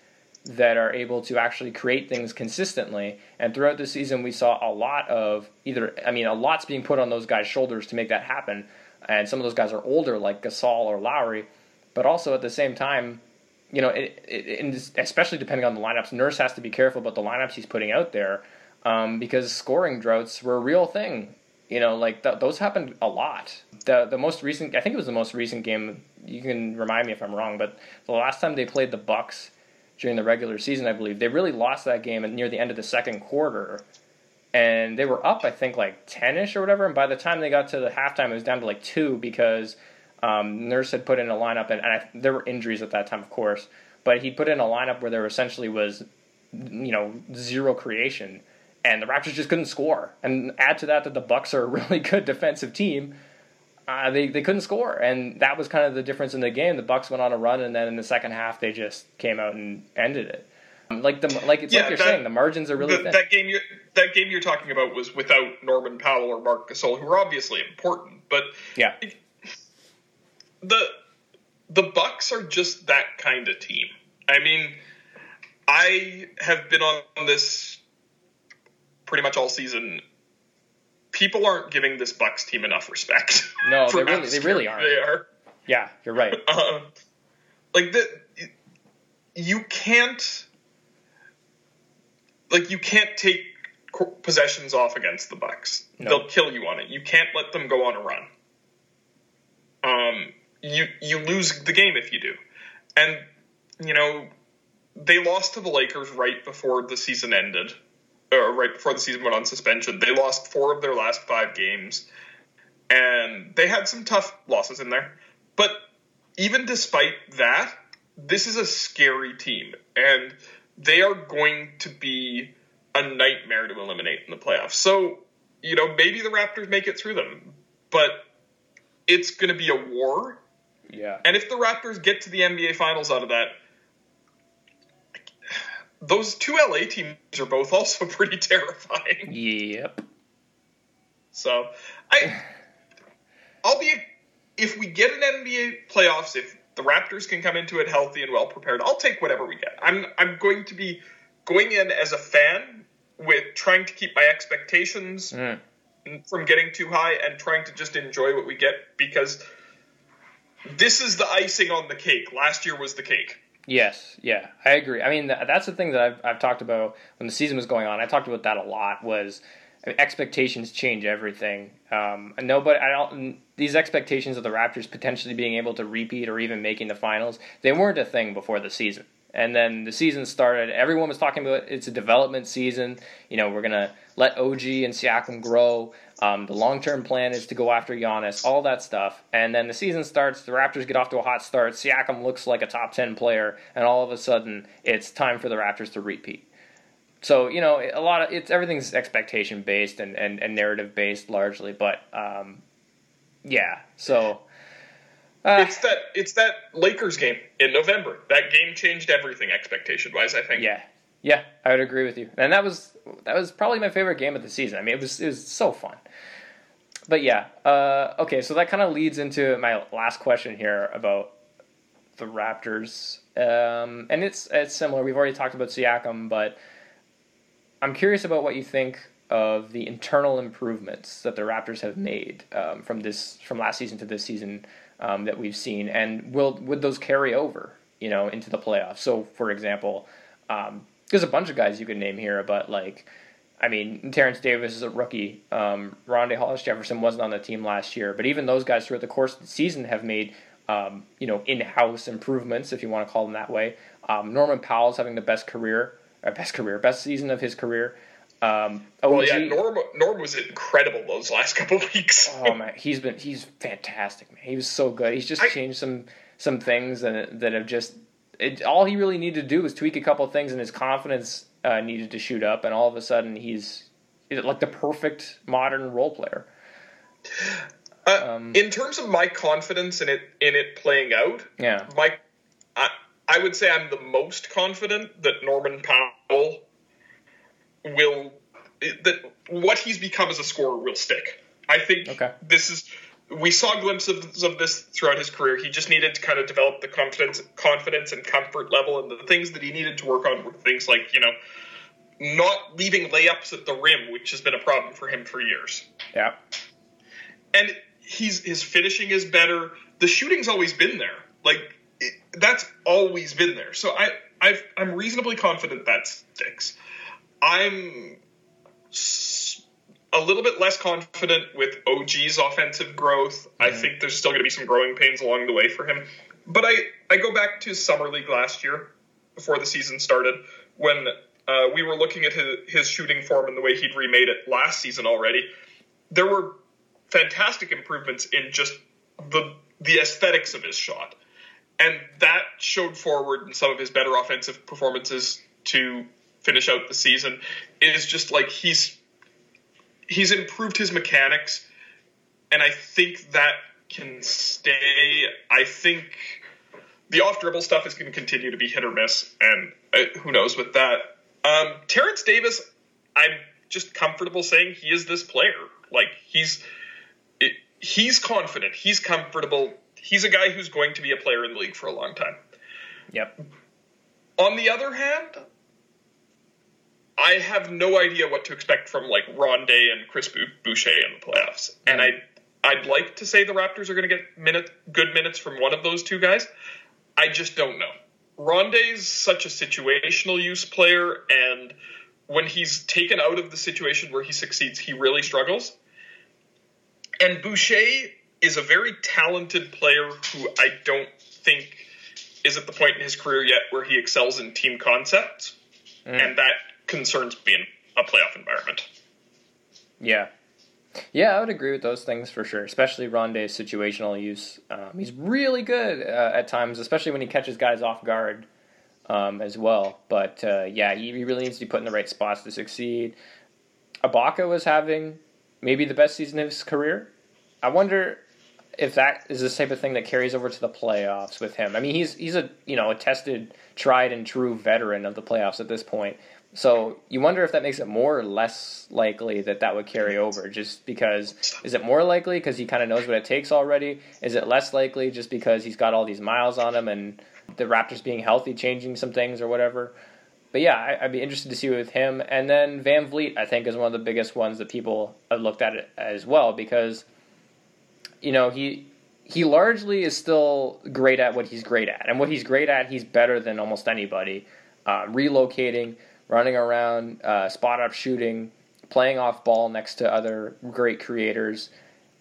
that are able to actually create things consistently. And throughout the season, we saw a lot of either, I mean, a lot's being put on those guys' shoulders to make that happen. And some of those guys are older, like Gasol or Lowry. But also at the same time, you know, it, it, especially depending on the lineups, Nurse has to be careful about the lineups he's putting out there um, because scoring droughts were a real thing. You know, like th- those happened a lot. The the most recent, I think it was the most recent game. You can remind me if I'm wrong, but the last time they played the Bucks during the regular season, I believe. They really lost that game near the end of the second quarter. And they were up, I think, like 10 ish or whatever. And by the time they got to the halftime, it was down to like two because um, Nurse had put in a lineup, and, and I, there were injuries at that time, of course. But he put in a lineup where there essentially was, you know, zero creation. And the Raptors just couldn't score. And add to that that the Bucks are a really good defensive team uh, they they couldn't score, and that was kind of the difference in the game. The Bucks went on a run, and then in the second half, they just came out and ended it. Um, like the like it's yeah, like you're that, saying, the margins are really the, that game. You, that game you're talking about was without Norman Powell or Marc Gasol, who were obviously important, but yeah, the the Bucks are just that kind of team. I mean, I have been on this pretty much all season people aren't giving this Bucks team enough respect. No, they really, they really aren't. They are. Yeah, you're right. Uh, like the, you can't, like you can't take possessions off against the Bucks. No. They'll kill you on it. You can't let them go on a run. Um, you you lose the game if you do, and you know they lost to the Lakers right before the season ended or right before the season went on suspension. They lost four of their last five games, and they had some tough losses in there. But even despite that, this is a scary team, and they are going to be a nightmare to eliminate in the playoffs. So, you know, maybe the Raptors make it through them, but it's going to be a war. Yeah. And if the Raptors get to the NBA Finals out of that, those two LA teams are both also pretty terrifying. Yep. So I, I'll be if we get an NBA playoffs, if the Raptors can come into it healthy and well prepared, I'll take whatever we get. I'm I'm going to be going in as a fan with trying to keep my expectations mm. from getting too high and trying to just enjoy what we get because this is the icing on the cake. Last year was the cake. Yes, yeah, I agree. I mean, that's the thing that I've, I've talked about when the season was going on. I talked about that a lot. Was mean, expectations change everything. Um, no, but I don't. These expectations of the Raptors potentially being able to repeat or even making the finals, they weren't a thing before the season. And then the season started. Everyone was talking about it's a development season. You know, we're gonna let OG and Siakam grow. Um, the long term plan is to go after Giannis, all that stuff. And then the season starts, the Raptors get off to a hot start. Siakam looks like a top 10 player, and all of a sudden, it's time for the Raptors to repeat. So, you know, a lot of it's everything's expectation based and, and, and narrative based largely, but um, yeah, so. Uh, it's that it's that Lakers game in November. That game changed everything expectation wise. I think. Yeah, yeah, I would agree with you. And that was that was probably my favorite game of the season. I mean, it was it was so fun. But yeah, uh, okay, so that kind of leads into my last question here about the Raptors, um, and it's it's similar. We've already talked about Siakam, but I'm curious about what you think of the internal improvements that the Raptors have made um, from this from last season to this season um, that we've seen, and will would those carry over, you know, into the playoffs? So, for example, um, there's a bunch of guys you could name here, but like, I mean, Terence Davis is a rookie. Um, Rondae Hollis Jefferson wasn't on the team last year, but even those guys throughout the course of the season have made, um, you know, in-house improvements, if you want to call them that way. Um, Norman Powell's having the best career, or best career, best season of his career. Um, OG, well, yeah, Norm, Norm was incredible those last couple weeks. oh man, he's been he's fantastic, man. He was so good. He's just I, changed some some things that that have just it, all he really needed to do was tweak a couple things, and his confidence uh, needed to shoot up. And all of a sudden, he's like the perfect modern role player. Uh, um, in terms of my confidence in it in it playing out, yeah, my I, I would say I'm the most confident that Norman Powell will that what he's become as a scorer will stick. I think okay. this is we saw glimpses of this throughout his career. He just needed to kind of develop the confidence, confidence and comfort level, and the things that he needed to work on were things like you know not leaving layups at the rim, which has been a problem for him for years. Yeah, and he's his finishing is better. The shooting's always been there. Like it, that's always been there. So I I've, I'm reasonably confident that sticks. I'm a little bit less confident with OG's offensive growth. Mm-hmm. I think there's still going to be some growing pains along the way for him. But I, I go back to Summer League last year, before the season started, when uh, we were looking at his, his shooting form and the way he'd remade it last season already. There were fantastic improvements in just the the aesthetics of his shot. And that showed forward in some of his better offensive performances to finish out the season. Is just like he's he's improved his mechanics, and I think that can stay. I think the off dribble stuff is going to continue to be hit or miss, and uh, who knows with that. Um, Terence Davis, I'm just comfortable saying he is this player. Like he's it, he's confident, he's comfortable, he's a guy who's going to be a player in the league for a long time. Yep. On the other hand, I have no idea what to expect from like Rondae and Chris Boucher in the playoffs, and I I'd like to say the Raptors are going to get minute good minutes from one of those two guys. I just don't know. Rondae's such a situational use player, and when he's taken out of the situation where he succeeds, he really struggles. And Boucher is a very talented player who I don't think is at the point in his career yet where he excels in team concepts, mm. and that concerns being a playoff environment. Yeah. Yeah, I would agree with those things for sure, especially Rondae's situational use. Um, he's really good uh, at times, especially when he catches guys off guard um, as well. But uh, yeah, he, he really needs to be put in the right spots to succeed. Ibaka was having maybe the best season of his career. I wonder if that is the type of thing that carries over to the playoffs with him. I mean, he's he's a you know a tested, tried and true veteran of the playoffs at this point. So you wonder if that makes it more or less likely that that would carry over, just because is it more likely because he kind of knows what it takes already? Is it less likely just because he's got all these miles on him and the Raptors being healthy changing some things or whatever? But yeah, I, would be interested to see with him. And then VanVleet, I think, is one of the biggest ones that people have looked at it as well because you know he he largely is still great at what he's great at, and what he's great at, he's better than almost anybody. Uh, relocating running around, uh, spot up shooting, playing off ball next to other great creators.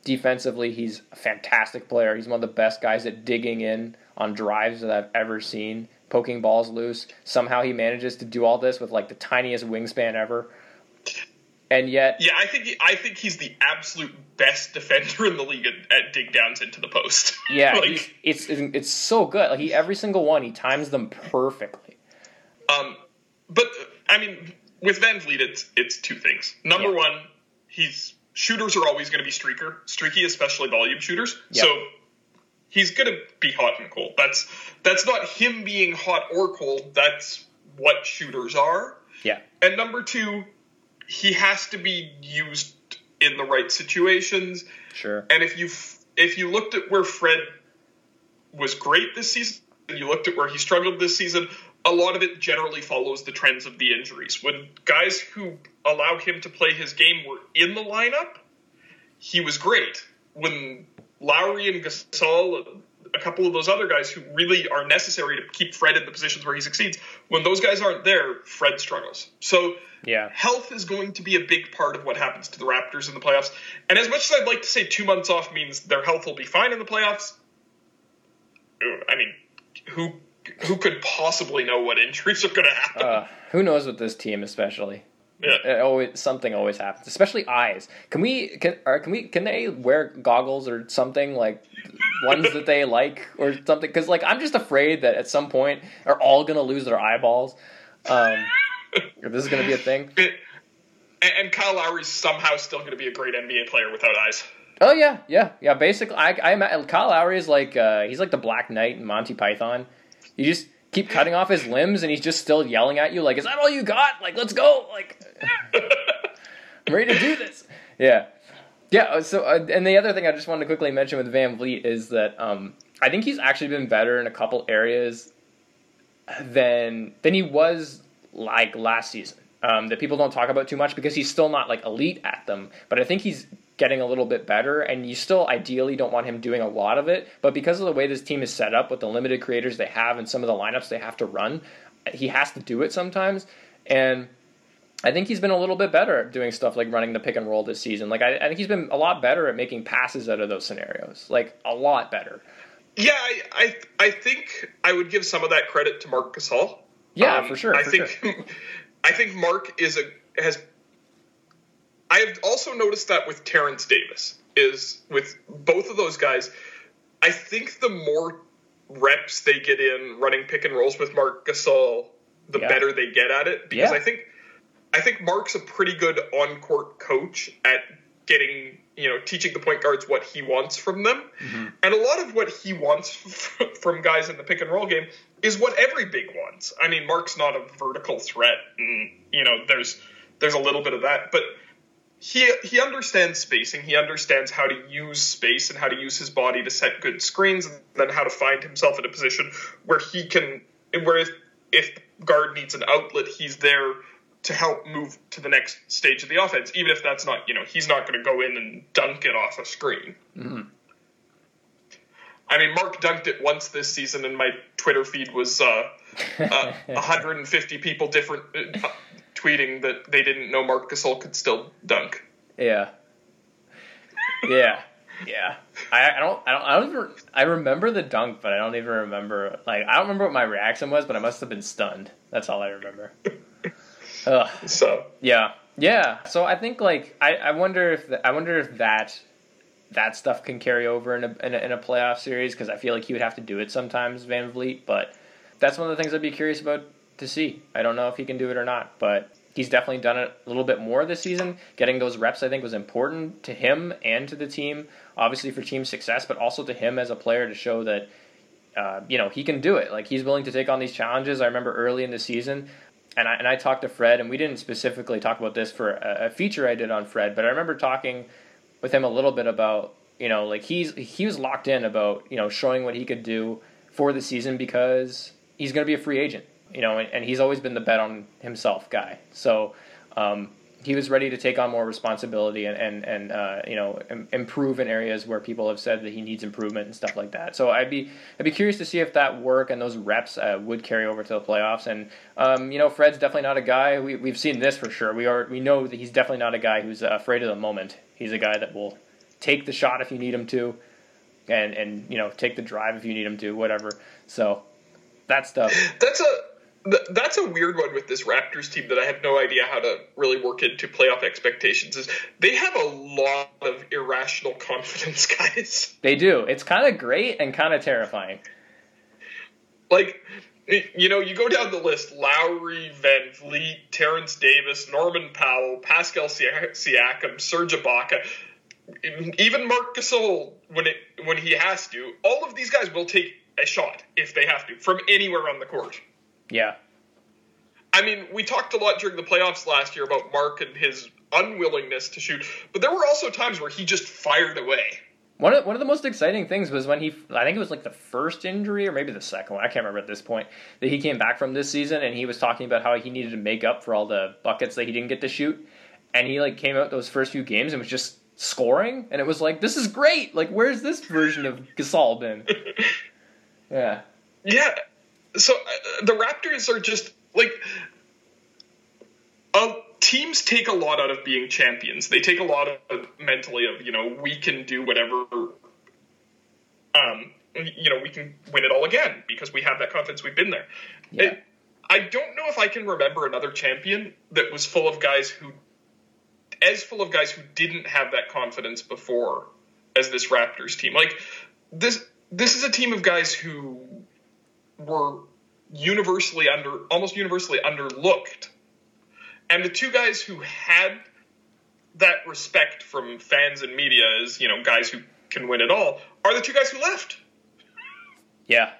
Defensively, he's a fantastic player. He's one of the best guys at digging in on drives that I've ever seen, poking balls loose. Somehow he manages to do all this with like the tiniest wingspan ever. And yet, yeah, I think he, I think he's the absolute best defender in the league at, at dig downs into the post. Yeah, like, it's it's so good. Like he every single one, he times them perfectly. Um, but I mean, with VanVleet, it's it's two things. Number yeah. one, he's shooters are always going to be streaker, streaky, especially volume shooters. Yep. So he's going to be hot and cold. That's that's not him being hot or cold. That's what shooters are. Yeah. And number two, he has to be used in the right situations. Sure. And if you if you looked at where Fred was great this season, and you looked at where he struggled this season, a lot of it generally follows the trends of the injuries. When guys who allow him to play his game were in the lineup, he was great. When Lowry and Gasol, a couple of those other guys who really are necessary to keep Fred in the positions where he succeeds, when those guys aren't there, Fred struggles. So yeah. health is going to be a big part of what happens to the Raptors in the playoffs. And as much as I'd like to say two months off means their health will be fine in the playoffs, I mean, who who could possibly know what injuries are going to happen? Uh, who knows with this team, especially. Yeah. It always something always happens, especially eyes. Can we can or can we can they wear goggles or something like ones that they like or something? Because like I'm just afraid that at some point are all gonna lose their eyeballs. Um, this is gonna be a thing. It, And, Kyle Lowry's somehow still going to be a great NBA player without eyes. Oh yeah, yeah, yeah. Basically, I, I Kyle Lowry is like uh, he's like the Black Knight in Monty Python. You just keep cutting off his limbs, and he's just still yelling at you like, "Is that all you got? Like, let's go! Like, I'm ready to do this." Yeah, yeah. Uh, so, uh, and the other thing I just wanted to quickly mention with VanVleet is that um, I think he's actually been better in a couple areas than than he was like last season. Um, that people don't talk about too much because he's still not like elite at them. But I think he's getting a little bit better, and you still ideally don't want him doing a lot of it. But because of the way this team is set up with the limited creators they have and some of the lineups they have to run, he has to do it sometimes. And I think he's been a little bit better at doing stuff like running the pick and roll this season. Like I, I think he's been a lot better at making passes out of those scenarios. Like a lot better. Yeah, I, I, I think I would give some of that credit to Marc Gasol. Yeah, um, for sure. I for think sure. I think Marc is a has I have also noticed that with Terence Davis is with both of those guys. I think the more reps they get in running pick and rolls with Marc Gasol, the yeah. better they get at it. Because yeah. I think I think Marc's a pretty good on court coach at getting you know teaching the point guards what he wants from them, mm-hmm. and a lot of what he wants from guys in the pick and roll game is what every big wants. I mean, Marc's not a vertical threat, and you know there's there's a little bit of that, but he he understands spacing. He understands how to use space and how to use his body to set good screens, and then how to find himself in a position where he can, where if, if guard needs an outlet, he's there to help move to the next stage of the offense. Even if that's not, you know, he's not going to go in and dunk it off a screen. Mm-hmm. I mean, Marc dunked it once this season, and my Twitter feed was uh, uh, 150 people different uh, tweeting that they didn't know Marc Gasol could still dunk. Yeah. Yeah. Yeah. I, I don't I don't I don't even, I remember the dunk, but I don't even remember like I don't remember what my reaction was, but I must have been stunned. That's all I remember. Ugh. So yeah, yeah. So I think like I, I wonder if the, I wonder if that that stuff can carry over in a in a, in a playoff series because I feel like he would have to do it sometimes, VanVleet. But that's one of the things I'd be curious about to see. I don't know if he can do it or not, but he's definitely done it a little bit more this season. Getting those reps, I think, was important to him and to the team. Obviously for team success, but also to him as a player to show that uh, you know he can do it. Like he's willing to take on these challenges. I remember early in the season. And I, and I talked to Fred, and we didn't specifically talk about this for a, a feature I did on Fred, but I remember talking with him a little bit about you know like he's he was locked in about you know showing what he could do for the season because he's going to be a free agent you know, and, and, he's always been the bet on himself guy. So um, he was ready to take on more responsibility and and, and uh, you know improve in areas where people have said that he needs improvement and stuff like that. So I'd be I'd be curious to see if that work and those reps uh, would carry over to the playoffs. And um, you know, Fred's definitely not a guy. We we've seen this for sure. We are we know that he's definitely not a guy who's afraid of the moment. He's a guy that will take the shot if you need him to, and and you know take the drive if you need him to, whatever. So that stuff. That's a that's a weird one with this Raptors team that I have no idea how to really work into playoff expectations. Is they have a lot of irrational confidence, guys. They do. It's kind of great and kind of terrifying. Like, you know, you go down the list: Lowry, Van Vleet, Terence Davis, Norman Powell, Pascal Siakam, Serge Ibaka, even Marc Gasol when it when he has to. All of these guys will take a shot if they have to from anywhere on the court. Yeah. I mean, we talked a lot during the playoffs last year about Marc and his unwillingness to shoot, but there were also times where he just fired away. One of, one of the most exciting things was when he, I think it was like the first injury or maybe the second one, I can't remember at this point, that he came back from this season and he was talking about how he needed to make up for all the buckets that he didn't get to shoot. And he like came out those first few games and was just scoring. And it was like, this is great. Like, where's this version of Gasol been? yeah. Yeah, so uh, the Raptors are just like uh, teams take a lot out of being champions. They take a lot of mentally of you know we can do whatever. Um, you know we can win it all again because we have that confidence. We've been there. Yeah. It, I don't know if I can remember another champion that was full of guys who, as full of guys who didn't have that confidence before, as this Raptors team. Like this, this is a team of guys who were universally under almost universally underlooked And the two guys who had that respect from fans and media as, you know, guys who can win it all are the two guys who left. Yeah.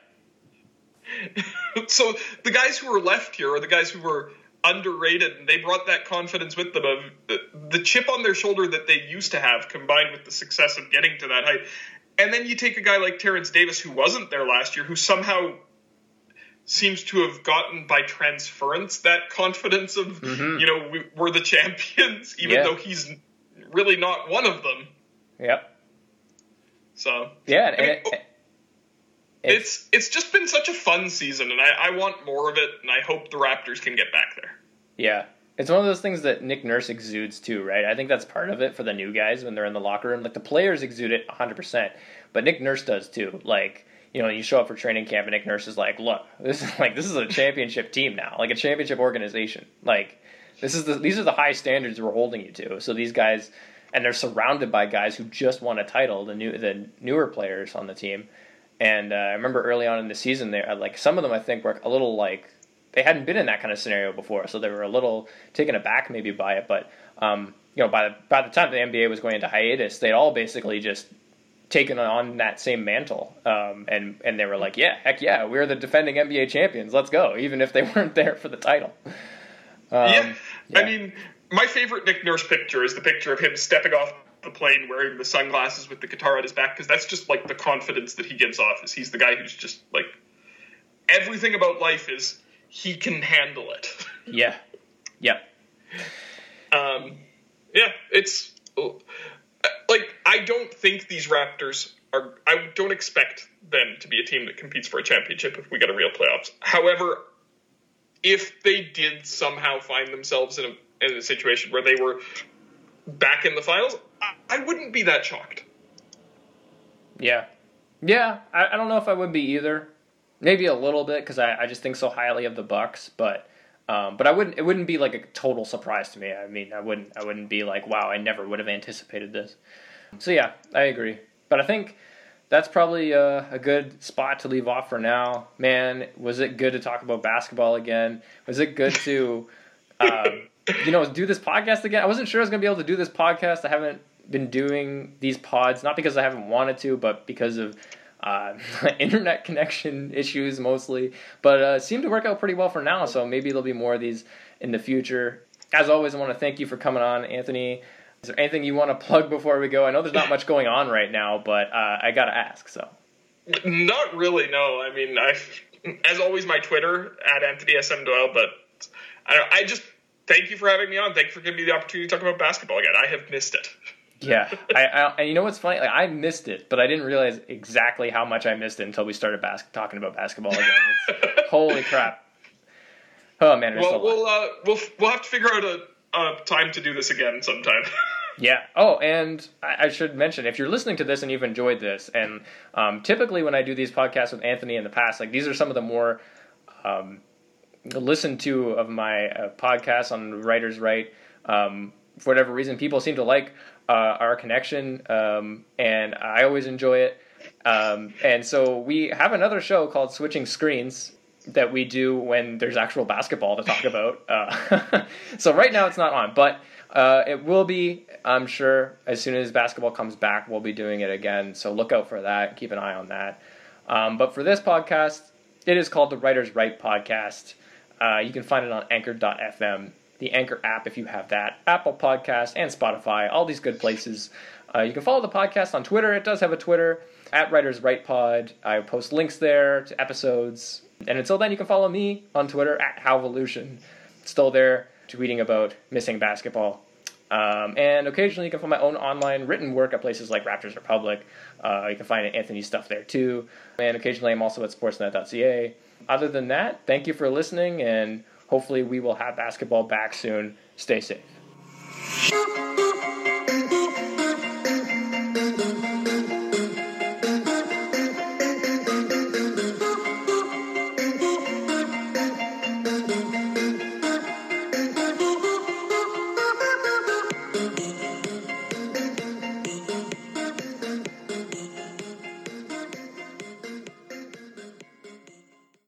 so the guys who were left here are the guys who were underrated and they brought that confidence with them of the, the chip on their shoulder that they used to have combined with the success of getting to that height. And then you take a guy like Terence Davis who wasn't there last year who somehow seems to have gotten by transference that confidence of mm-hmm. you know we, are the champions even yeah. though he's really not one of them. Yep. So yeah, I mean, it, it, it's it's just been such a fun season, and I, I want more of it, and I hope the Raptors can get back there. Yeah, it's one of those things that Nick Nurse exudes too, right? I think that's part of it for the new guys when they're in the locker room. Like the players exude it 100%, but Nick Nurse does too. Like, you know, you show up for training camp and Nick Nurse is like, "Look, this is like this is a championship team now, like a championship organization. Like, this is the these are the high standards we're holding you to." So these guys and they're surrounded by guys who just won a title, the new the newer players on the team. And uh, I remember early on in the season, there like some of them I think were a little like they hadn't been in that kind of scenario before, so they were a little taken aback maybe by it. But um, you know, by the by the time the NBA was going into hiatus, they'd all basically just taken on that same mantle, um, and and they were like, yeah, heck yeah, we're the defending NBA champions, let's go, even if they weren't there for the title. Um, yeah. yeah, I mean, my favorite Nick Nurse picture is the picture of him stepping off the plane wearing the sunglasses with the guitar at his back because that's just like the confidence that he gives off. Is he's the guy who's just like everything about life is he can handle it. yeah. Yeah. Um, yeah, it's like I don't think these Raptors are. I don't expect them to be a team that competes for a championship if we get a real playoffs. However, if they did somehow find themselves in a in a situation where they were back in the finals, I, I wouldn't be that shocked. Yeah, yeah. I, I, don't know if I would be either. Maybe a little bit because I, I just think so highly of the Bucks, but um, but I wouldn't. It wouldn't be like a total surprise to me. I mean, I wouldn't. I wouldn't be like, wow, I never would have anticipated this. So yeah, I agree. But I think that's probably a, a, good spot to leave off for now. Man, was it good to talk about basketball again? Was it good to um, you know, do this podcast again. I wasn't sure I was going to be able to do this podcast. I haven't been doing these pods, not because I haven't wanted to, but because of uh, internet connection issues mostly. But uh, to work out pretty well for now, so maybe there'll be more of these in the future. As always, I want to thank you for coming on, Anthony. Is there anything you want to plug before we go? I know there's not much going on right now, but uh, I got to ask, so. Not really, no. I mean, I, as always, my Twitter, at Anthony SM Doyle, but I, I just thank you for having me on. Thank you for giving me the opportunity to talk about basketball again. I have missed it. Yeah, I, I, and you know what's funny? Like I missed it, but I didn't realize exactly how much I missed it until we started bas- talking about basketball again. holy crap! Oh man, well, we'll uh, we'll we'll have to figure out a, a time to do this again sometime. Yeah. Oh, and I, I, should mention if you're listening to this and you've enjoyed this, and um, typically when I do these podcasts with Anthony in the past, like these are some of the more um, listened to of my uh, podcast on Writers Write. Um, for whatever reason, people seem to like uh, our connection, um, and I always enjoy it. Um, and so we have another show called Switching Screens that we do when there's actual basketball to talk about. Uh, so right now it's not on, but uh, it will be. I'm sure as soon as basketball comes back, we'll be doing it again. So look out for that. Keep an eye on that. Um, but for this podcast, it is called the Writers Write Podcast. Uh, you can find it on anchor.fm, the Anchor app if you have that, Apple Podcast, and Spotify, all these good places. Uh, you can follow the podcast on Twitter. It does have a Twitter, at Writers Write Pod. I post links there to episodes. And until then, you can follow me on Twitter, at Halvolution. Still there, tweeting about missing basketball. Um, and occasionally you can find my own online written work at places like Raptors Republic. Uh, you can find Anthony's stuff there too. And occasionally I'm also at sportsnet.ca. Other than that, thank you for listening, and Hopefully, we will have basketball back soon. Stay safe.